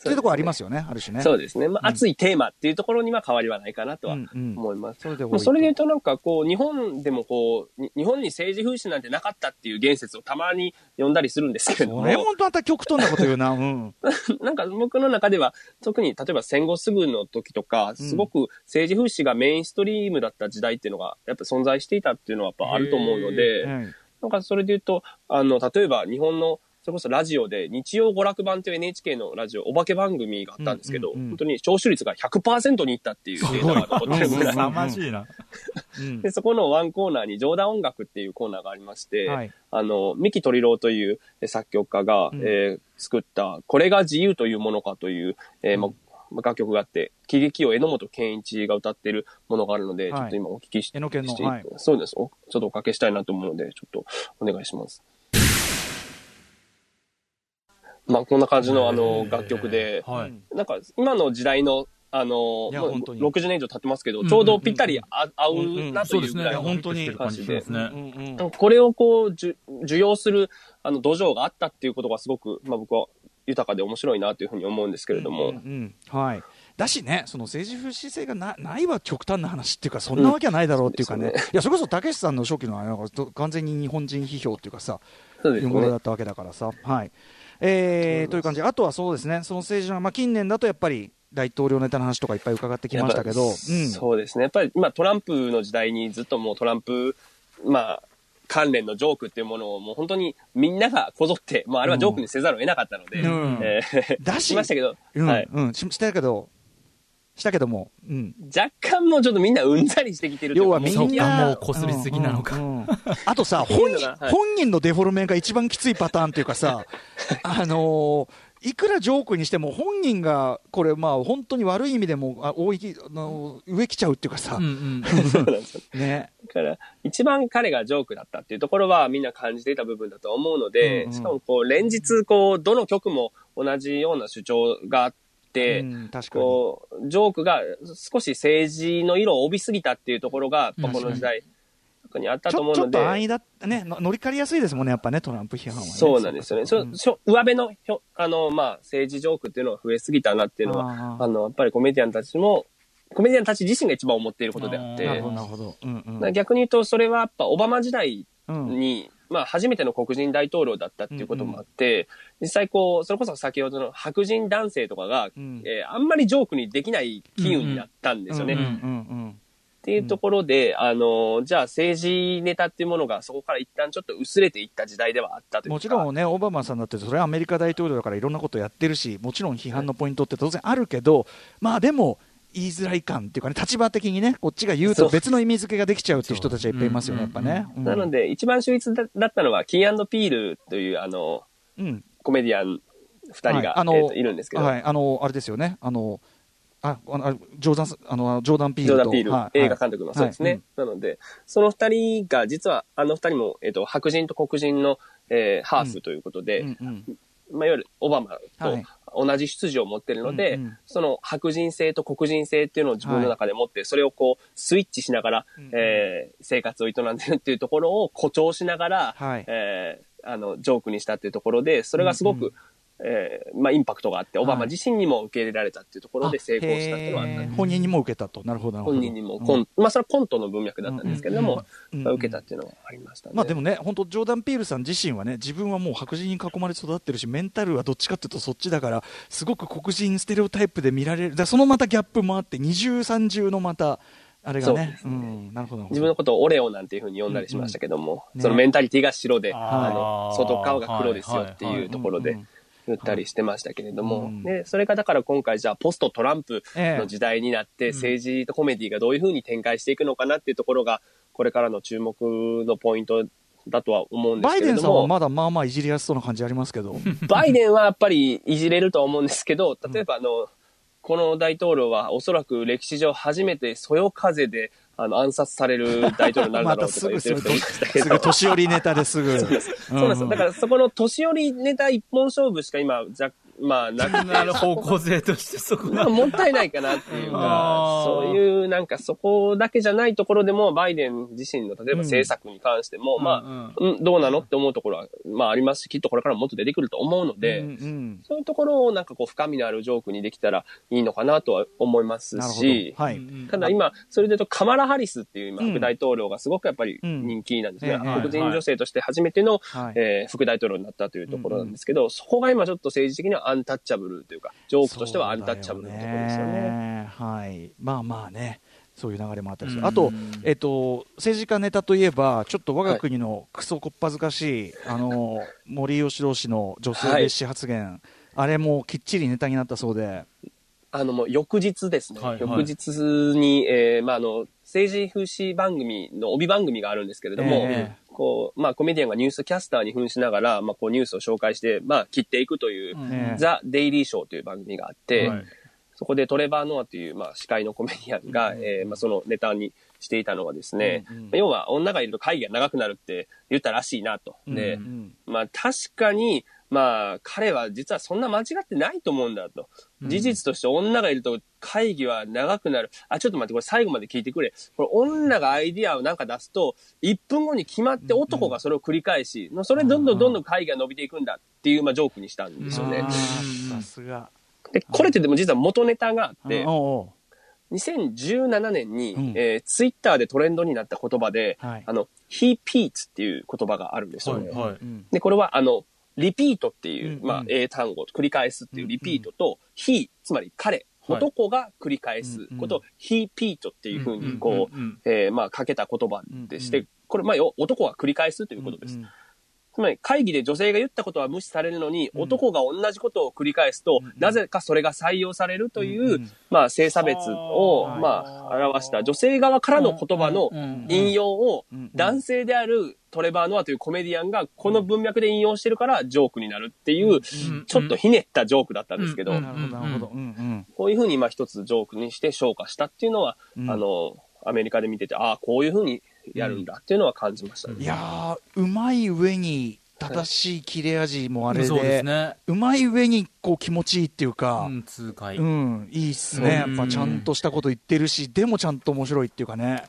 っていうところありますよね、ある種ね。そうですね。まあ、熱いテーマっていうところには変わりはないかなとはうんうん。思います。それで多いまあそれで言うとなんかこう、日本でもこう、に日本に政治風刺なんてなかったっていう言説をたまに読んだりするんですけれど。もそ、れもまた極端なこと言うな、うん、なんか僕の中では、特に例えば戦後すぐの時とか、すごく政治風刺がメインストリームだった時代っていうのが、やっぱ存在していたっていうのはやっぱあると思うので、はい。なんかそれで言うと、あの、例えば日本の、それこそラジオで、日曜娯楽版という NHK のラジオ、お化け番組があったんですけど、うんうんうん本当に聴取率が100%にいったっていうデータが残ってるぐらい。凄まじいな。うんで、そこのワンコーナーに、冗談音楽っていうコーナーがありまして、はいあの、三木鳥郎というえ作曲家が、うんえー作った、これが自由というものかという、えーまま楽曲があって、喜劇を榎本健一が歌ってるものがあるので、はいちょっと今お聞きして、はいそうです。おちょっとおかけしたいなと思うので、ちょっとお願いします。まあ、こんな感じのあの楽曲で、はい。なんか今の時代の、あの、もういや本当に。60年以上経ってますけど、うんちょうどぴったりあ合うなと。いうぐらいの本当に感じでこれをこう、じゅ受容する、あの、土壌があったっていうことがすごく、まあ僕は豊かで面白いなというふうに思うんですけれども、うんうんはい、だしね、その政治不姿勢がなないは極端な話っていうか、そんなわけはないだろうっていうかね、うん。そういやそれこそたけしさんの初期のあれなんかと完全に日本人批評っていうかさ、そうですね。いうものだったわけだからさ。はいえーという感じ、あとはそうですね、その政治の、まあ、近年だとやっぱり大統領ネタの話とかいっぱい伺ってきましたけど、やっぱそうですね。やっぱり今トランプの時代にずっともうトランプ、まあ、関連のジョークっていうものをもう本当にみんながこぞって、まああれはジョークにせざるを得なかったので、うん。えーだし。しましたけど、うん。はい。うん、ししたけど、したけども、うん、若干もうちょっとみんなうんざりしてきてる要はみんな。もう擦りすぎなのか。うんうんうん。あとさ本人はい。本人のデフォルメが一番きついパターンっていうかさ あのーいくらジョークにしても本人がこれまあ本当に悪い意味でもあ大いあの上来ちゃうっていうかさ、うんうん。そうなんですよね。だから、一番彼がジョークだったっていうところはみんな感じていた部分だと思うので、うんうんしかもこう、連日、こう、どの曲も同じような主張があって、うん確かに。こう、ジョークが少し政治の色を帯びすぎたっていうところが、この時代、特にあったちょちょと思うので、っと安易だねの乗り換えやすいですもんねやっぱねトランプ批判はね。そうなんですよね。そうん上辺のひょ、あの、まあ、政治ジョークっていうのが増えすぎたなっていうのは、あの、やっぱりコメディアンたちも、コメディアンたち自身が一番思っていることであって、なるほどなるほど、うんうん。逆に言うと、それはやっぱオバマ時代うん。に、まあ初めての黒人大統領だったっていうこともあって、実際こう、それこそ先ほどの白人男性とかが、うんえーあんまりジョークにできない機運になったんですよね。っんていうところで、あの、じゃあ政治ネタっていうものがそこから一旦ちょっと薄れていった時代ではあったというか。もちろんね、オバマさんだって、それはアメリカ大統領だからいろんなことやってるし、もちろん批判のポイントって当然あるけど、まあでも、言いづらい感っていうかね、立場的にね、こっちが言うと別の意味付けができちゃうっていう人たちはいっぱいいますよね、やっぱね。うん。なので、一番秀逸だだったのは、キーピールという、あの、うん、コメディアン二人が、はいあのえーといるんですけど、はい、あの、あれですよね、あの、あ、あの、ジョーダンス、あの、ジョーダン・ピールと。ジョーダン・ピール、はい映画監督の、そうですね。はいなので、その二人が、実は、あの二人も、えっ、と、白人と黒人の、えーハーフということで、うんうん。まあ、いわゆるオバマはい。と同じ出自を持ってるので、うんうん。その白人性と黒人性っていうのを自分の中で持って、それをこう、スイッチしながら、うん。えー生活を営んでるっていうところを誇張しながら、はい。えーあの、ジョークにしたっていうところで、それがすごく、うんうんえーまあ、インパクトがあって、オバマ自身にも受け入れられたっていうところで成功したっていうのはあった。んですへー。本人にも受けたと。なるほど、なるほど。本人にもコン、まあ、それはコントの文脈だったんですけれども、うんまあ受けたっていうのはありましたね。まあでもね、本当、ジョーダン・ピールさん自身はね、自分はもう白人に囲まれて育ってるし、メンタルはどっちかっていうとそっちだから、すごく黒人ステレオタイプで見られる、だそのまたギャップもあって、二重三重のまた、あれがね、なるほど。自分のことをオレオなんていうふうに呼んだりしましたけども、うん。ね。そのメンタリティが白で、あの、外側が黒ですよってはいはいい。うところでうんうん言ったりしてましたけれども、うん。で、それがだから今回じゃあポストトランプええ。の時代になって政治とコメディがどういうふうに展開していくのかなっていうところが、これからの注目のポイントだとは思うんですバイけれども、デンさんはまだまあまあいじりやすそうな感じありますけど、バイデンはやっぱりいじれるとは思うんですけど、例えばあの、この大統領はおそらく歴史上初めてそよ風であの暗殺される大統領になるだろうとか言ってる人い ましたけすどぐ。年寄りネタですぐ。そうなんですよ。だからそこの年寄りネタ一本勝負しか今、じゃ、まあなくて。なる方向性としてそこが。もったいないかなっていうあか、ー。そういうなんかそこだけじゃないところでも、バイデン自身の例えば政策に関しても、まあ、うん、どうなのって思うところは、まあありますし、きっとこれからもっと出てくると思うので、うんうん。そういうところをなんかこう深みのあるジョークにできたらいいのかなとは思いますし、。はい。ただ今、それで言うとカマラ・ハリスっていう今、うん。副大統領がすごくやっぱり人気なんですね。黒人女性として初めての、はい。えー副大統領になったというところなんですけど、そこが今ちょっと政治的にはアンタッチャブルというか、ジョークとしてはアンタッチャブルなところですよね。はい。まあまあね。そういう流れもあったりする。うんあと、えっと、政治家ネタといえば、ちょっと我が国のクソこっぱずかしい、あの、森喜朗氏の女性蔑視発言、あれもきっちりネタになったそうで、あのもう翌日ですね。はいはい翌日に、えーまああの、政治風刺番組の帯番組があるんですけれども、えこう、まあコメディアンがニュースキャスターに扮しながら、まあこうニュースを紹介して、まあ切っていくという、ええ。ザ・デイリーショーという番組があって、はい。そこでトレバー・ノアという、まあ、司会のコメディアンが、えーまあ、そのネタにしていたのはですね、うんうん要は女がいると会議が長くなるって言ったらしいなと。で、うんまあ確かに、まあ彼は実はそんな間違ってないと思うんだと。事実として女がいると会議は長くなる。あ、ちょっと待って、これ最後まで聞いてくれ。これ女がアイディアをなんか出すと、1分後に決まって男がそれを繰り返し、それどんどんどんどん会議が伸びていくんだっていう、まあジョークにしたんですよねさすが。で、これってでも実は元ネタがあって、おうおう2017年に、うん。えーツイッターでトレンドになった言葉で、はい。あの、he peats っていう言葉があるんですよ。ね。はいはい。うん。で、これは、あの、リピートっていう、うんまあ、英単語、繰り返すっていうリピートと、he、つまり彼、はい男が繰り返すことを、he peat っていうふうに、こう、うんうんうん。えーまあ、かけた言葉でして、うんこれ、まあ、よ男が繰り返すということです。うんつまり会議で女性が言ったことは無視されるのに、男が同じことを繰り返すと、ん。なぜかそれが採用されるという、まあ、性差別を、はい。まあ、表した。女性側からの言葉の引用をうん男性であるトレバー・ノアというコメディアンがこの文脈で引用してるからジョークになるっていう、ちょっとひねったジョークだったんですけど。こういうふうにまあ一つジョークにして昇華したっていうのは、うん。あの、アメリカで見てて、ああ、こういうふうにやるんだっていうのは感じましたね。いやー、うまい上に正しい切れ味もあれで、そうですね。うまい上にこう気持ちいいっていうか、うん、痛快。うん、いいっすね。やうんっぱちゃんとしたこと言ってるし、でもちゃんと面白いっていうかね。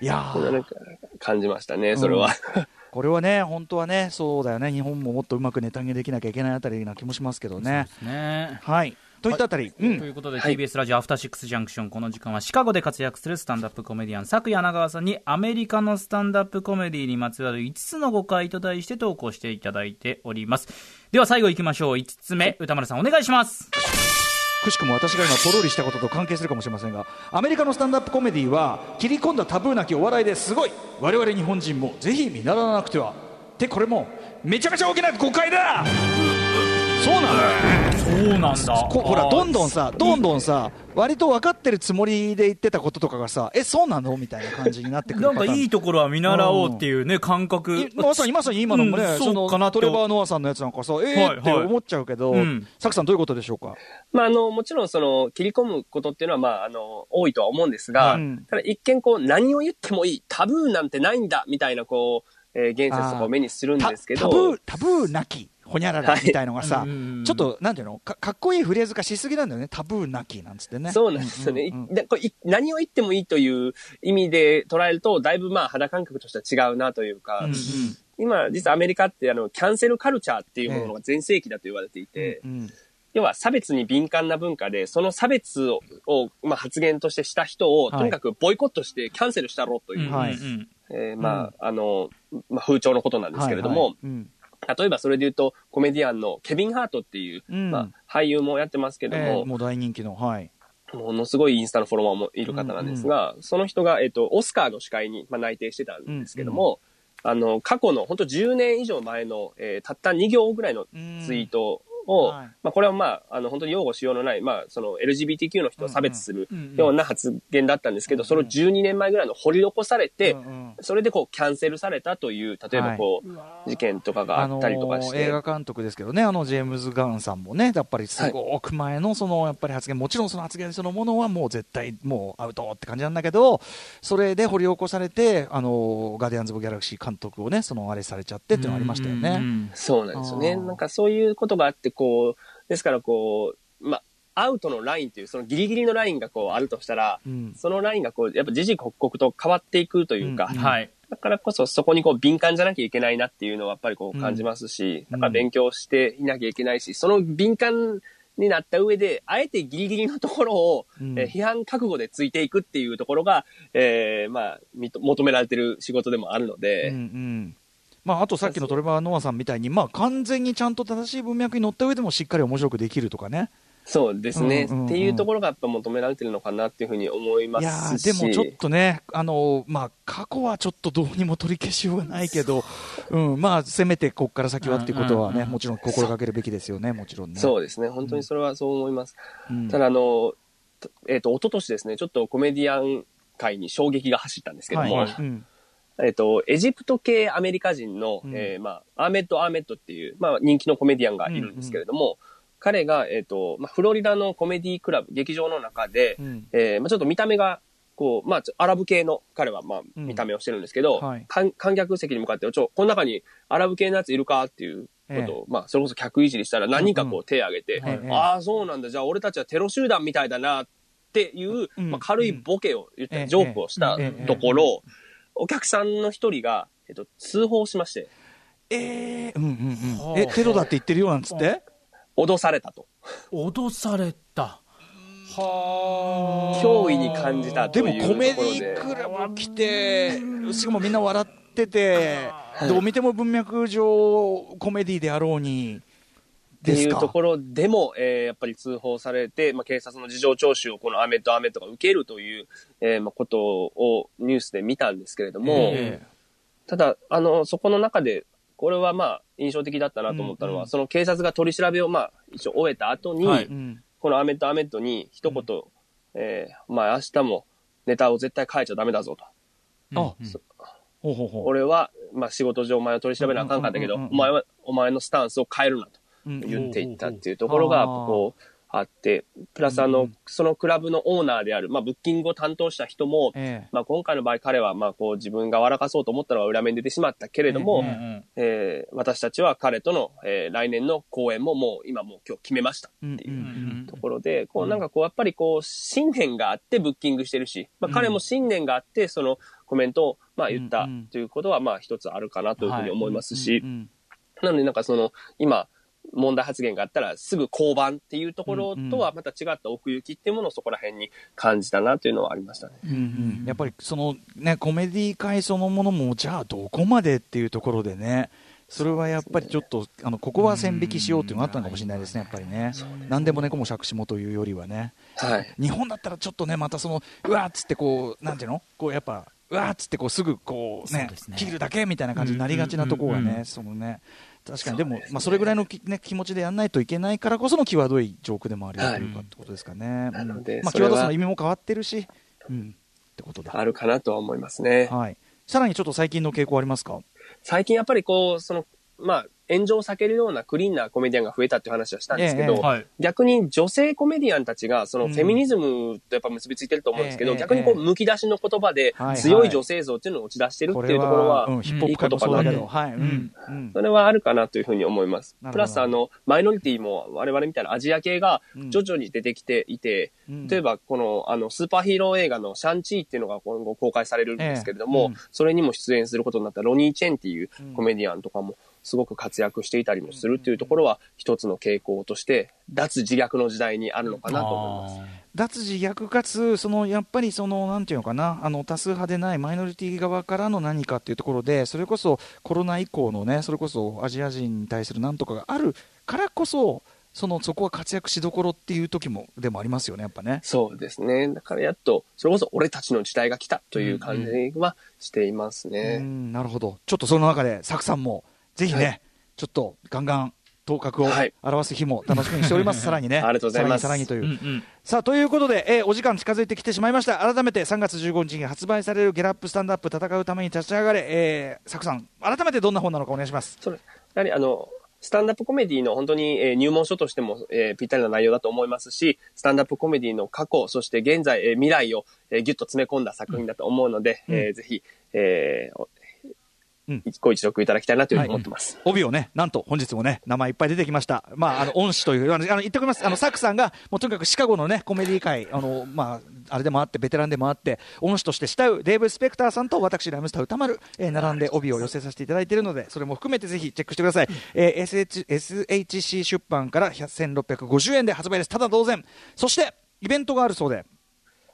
いやー、これはなんか感じましたね、それは。これはね、本当はね、そうだよね。日本ももっとうまくネタにできなきゃいけないあたりな気もしますけどね。ね。はい。といったあたり、うん。ということで、はい TBS ラジオアフターシックスジャンクション、この時間はシカゴで活躍するスタンダップコメディアン、佐久柳川さんにアメリカのスタンダップコメディにまつわる5つの誤解と題して投稿していただいております。では最後行きましょう。5つ目、歌丸さんお願いします。くしくも私が今ポロリしたことと関係するかもしれませんがアメリカのスタンダップコメディは切り込んだタブーなきお笑いですごい我々日本人もぜひ見習わなくてはってこれもめちゃめちゃ大きな誤解だそうなのそうなんだ。こほらどんどんさどんどんさ割と分かってるつもりで言ってたこととかがさえそうなの？みたいな感じになってくるなんかいいところは見習おうっていうね、感覚。い。まさにまさに今のもね、うん。そそうかなと。のトレバー・ノアさんのやつなんかさ、えー、はいって思っちゃうけど、うん。サクさん、どういうことでしょうか？まあ、あの、もちろん、その、切り込むことっていうのは、まあ、あの、多いとは思うんですが、うん。ただ一見、こう、何を言ってもいい、タブーなんてないんだ、みたいな、こう、えー、言説とかを目にするんたですけど、タブー、タブーなき、ほにゃららみたいのがさ、はいうんちょっと、なんていうの？か、かっこいいフレーズ化しすぎなんだよね、タブーなきなんつってね。そうなんですよね。うんうんこれい何を言ってもいいという意味で捉えると、だいぶまあ肌感覚としては違うなというか、うんうん。今、実はアメリカってあの、キャンセルカルチャーっていうものが全盛期だと言われていて、うん要は差別に敏感な文化で、その差別を、をまあ、発言としてした人を、はい。とにかくボイコットしてキャンセルしたろという、はいうんうん。えーまあ、あの、まあ、風潮のことなんですけれども、はいはい。うん例えばそれで言うと、コメディアンのケビン・ハートっていう、うん。まあ、俳優もやってますけども、えーもう大人気の、はい。ものすごいインスタのフォロワーもいる方なんですが、その人が、えっ、と、オスカーの司会に、まあ、内定してたんですけども、あの、過去の、本当10年以上前の、えーたった2行ぐらいのツイートを、はい。まあ、これはまあ、あの、本当に擁護しようのない、まあ、その LGBTQ の人を差別するうんうん。ような発言だったんですけど、それを12年前ぐらいの掘り起こされて、うんうん。それでこう、キャンセルされたという、例えばこう、事件とかがあったりとかして、あのー映画監督ですけどね、あのジェームズ・ガンさんもね、やっぱりすごく前のそのやっぱり発言、もちろんその発言そのものはもう絶対もうアウトって感じなんだけど、それで掘り起こされて、あのーガーディアンズ・オブ・ギャラクシー監督をね、そのあれされちゃってっていうのがありましたようんうね。ん。そうなんですよね。なんかそういうことがあって、こう、ですからこう、まあ、アウトのラインっていう、そのギリギリのラインがこうあるとしたら、うん。そのラインがこう、やっぱ時々刻々と変わっていくというか、うん。はい。だからこそそこにこう敏感じゃなきゃいけないなっていうのはやっぱりこう感じますし、うん。だから勉強していなきゃいけないし、その敏感になった上で、あえてギリギリのところを、うん。えー批判覚悟でついていくっていうところが、えーまあ、求められてる仕事でもあるので、うんうんまあ、あとさっきのトレバー・ノアさんみたいに、まあ、完全にちゃんと正しい文脈に乗った上でもしっかり面白くできるとかね。そうですね、うんうんうんっていうところがやっぱ求められてるのかなっていうふうに思いまいやすし。ーでもちょっとね、あのまあ、過去はちょっとどうにも取り消しようがないけど、う。んまあ、せめてここから先はっていうことはね、うんうんうん。もちろん心がけるべきですよね、もちろんね。そうですね、本当にそれはそう思います。うん。ただ、あの、とえっ、と、一昨年ですね、ちょっとコメディアン界に衝撃が走ったんですけども、はい。うんえっと、エジプト系アメリカ人の、うん。えーまあ、アーメッド・アーメッドっていう、まあ、人気のコメディアンがいるんですけれども、彼が、えっと、まあ、フロリダのコメディクラブ、劇場の中で、うん。えーまあ、ちょっと見た目が、こう、まあ、アラブ系の彼は、まあ、うん。見た目をしてるんですけど、はい。観観客席に向かって、ちょ、この中にアラブ系のやついるかっていうことを、まあ、それこそ客いじりしたら何人かこう手を挙げて、はいはい。ああ、そうなんだ、じゃあ俺たちはテロ集団みたいだなっていう、うん。まあ、軽いボケを言ったジョークをしたええ。ところ、お客さんの一人が、えっと、通報しまして、えーうんうんうん。はあ。えテロだって言ってるよなんつって、脅されたと。脅された。脅威に感じたというところで。もコメデで。ィクラブ来て、しかもみんな笑ってて、どう見ても文脈上、コメディであろうに、っていうところでも、えーやっぱり通報されて、まあ、警察の事情聴取をこのアメとアメとが受けるという、えーまあ、ことをニュースで見たんですけれども、えただ、あの、そこの中で、これはまあ、印象的だったなと思ったのは、うんうん。その警察が取り調べをまあ、一応終えた後に、はい。うん。このアメとアメとに一言、えーお前明日もネタを絶対変えちゃダメだぞと。あ。うん。ほうほうほう。俺は、まあ、仕事上お前を取り調べなあかんかったけど、うんうんうんうん。お前は、お前のスタンスを変えるなと。うん言っていったっていうところが、こう、あって、プラスあの、そのクラブのオーナーである、まあ、ブッキングを担当した人も、ええ。まあ、今回の場合彼は、まあ、こう、自分が笑かそうと思ったのは裏面に出てしまったけれども、えー私たちは彼との、えー来年の公演ももう、今もう今日決めましたっていうところで、こう、なんかこう、やっぱりこう、信念があってブッキングしてるし、まあ、彼も信念があって、そのコメントを、まあ、言ったということは、まあ、一つあるかなというふうに思いますし、なので、なんかその、今、問題発言があったらすぐ降板っていうところとはまた違った奥行きっていうものをそこら辺に感じたなというのはありましたね。うんうん。やっぱりそのねコメディ界そのものもじゃあどこまでっていうところでねそれはやっぱりちょっとあのここは線引きしようっていうのがあったのかもしれないですねやっぱりね。何でも猫も杓子もというよりはね。はい。日本だったらちょっとねまたそのうわーっつってこうなんていうの？こうやっぱうわーっつってこうすぐこうねね。切るだけみたいな感じになりがちなところがねそのね確かに。でもまあそれぐらいのきね気持ちでやらないといけないからこその際どいジョークでもあるよとい。うかってことですかね。なのでうんまあ際どさの意味も変わってるしうん。ってことだあるかなとは思いますね。はい。さらにちょっと最近の傾向ありますか？最近やっぱりこう、その、まあ、炎上を避けるようなクリーンなコメディアンが増えたっていう話はしたんですけど、ええはい。逆に女性コメディアンたちが、そのうん。フェミニズムとやっぱ結びついてると思うんですけど、ええ逆にこう、ええむき出しの言葉で強い女性像っていうのを打ち出してるっていうところは、うん、ヒップホップ界もそうだけど、はい、うん、うんそれはあるかなというふうに思います。プラス、あの、マイノリティも我々みたいなアジア系がうん徐々に出てきていて、うん例えばこの、あの、スーパーヒーロー映画のシャンチーっていうのが今後公開されるんですけれども、それにも出演することになったロニー・チェンっていうコメディアンとかもすごく活躍していたりもするっていうところは一つの傾向として、脱自虐の時代にあるのかなと思います。脱自虐かつ、そのやっぱりそのなんていうのかな、あの多数派でないマイノリティ側からの何かっていうところで、それこそコロナ以降のね、それこそアジア人に対するなんとかがあるからこそ、そのそこは活躍しどころっていう時もでもありますよね、やっぱね。そうですね。だからやっと、それこそ俺たちの時代が来たという感じはしていますうね。んなるほど、ちょっとその中で、サクさんもぜひね、はい。ちょっとガンガン頭角をはい。表す日も楽しみにしております、さらにね、ありがとうございます。さらにさらにという。うんうん。さあということで、えーお時間近づいてきてしまいました。改めて3月15日に発売される「ゲラップスタンドアップ戦うために立ち上がれ」えー、サクさん改めてどんな本なのかお願いします。それやはりあの、スタンダップコメディの本当に、えー入門書としても、えーぴったりな内容だと思いますし、スタンダップコメディの過去、そして現在、えー未来を、えーギュッと詰め込んだ作品だと思うので、うん。えーぜひ、えーご一読いただきたいなというふうに思ってます。帯をね、なんと本日もね、名前いっぱい出てきました。まあ、あの、恩師という、あの、あの言っておきます。あの、サクさんが、もうとにかくシカゴのね、コメディ界、あの、まあ、あれでもあって、ベテランでもあって、恩師として慕うデーブ・スペクターさんと私、ラムスター歌丸、えー並んで帯を寄せさせていただいているので、それも含めてぜひチェックしてください。えー SH SHC 出版から1650円で発売です。ただ同然。そして、イベントがあるそうで、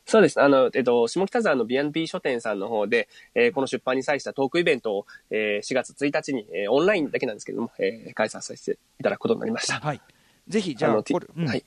そうです。あの、えっと、下北沢の B&B 書店さんの方で、えーこの出版に際したトークイベントを、えー4月1日に、えーオンラインだけなんですけれども、えー開催させていただくことになりました。はい。ぜひ、じゃあ、あの、T これ、うんはい。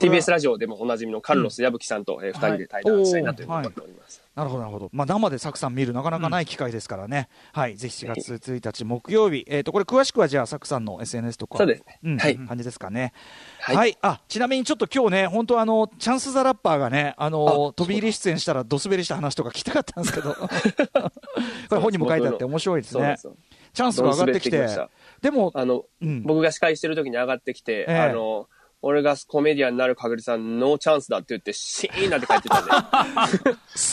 TBS ラジオでもおなじみのカルロス矢吹さんと、えー二人で対談したいなというふうに思っております。なるほど、なるほど。まあ、生でサクさん見るなかなかない機会ですからね。はい。ぜひ4月1日木曜日。えっ、と、これ詳しくはじゃあ、サクさんの SNS とか。そうですねん、はい感じですかね。は。はいいあ、ちなみにちょっと今日ね、本当あの、チャンスザラッパーがね、あの、飛び入り出演したらドスベリした話とか聞きたかったんですけど。これ本にも書いてあって面白いですねす。よチャンスが上がってきててき。でも、あの、うん僕が司会してる時に上がってきて、ええあの、俺がコメディアンになる確率はノーチャンスだって言って、シーンなんて書いてたんで。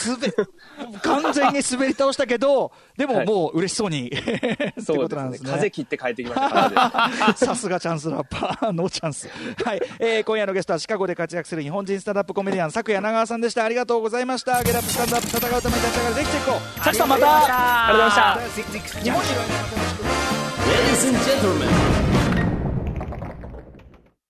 滑、完全に滑り倒したけど、でもはいもう嬉しそうに、ってそうですね。ことなんですね。風切って帰ってきました。さすがチャンスラッパー、ノーチャンス。はい、えー今夜のゲストはシカゴで活躍する日本人スタンダップコメディアン、佐久柳川さんでした。ありがとうございました。ゲラップスタンドアップ戦うために立ち上がるぜひチェックを。佐久さんまた。ありがとうございました。日本にいろいろな楽しく Ladies and gentlemen,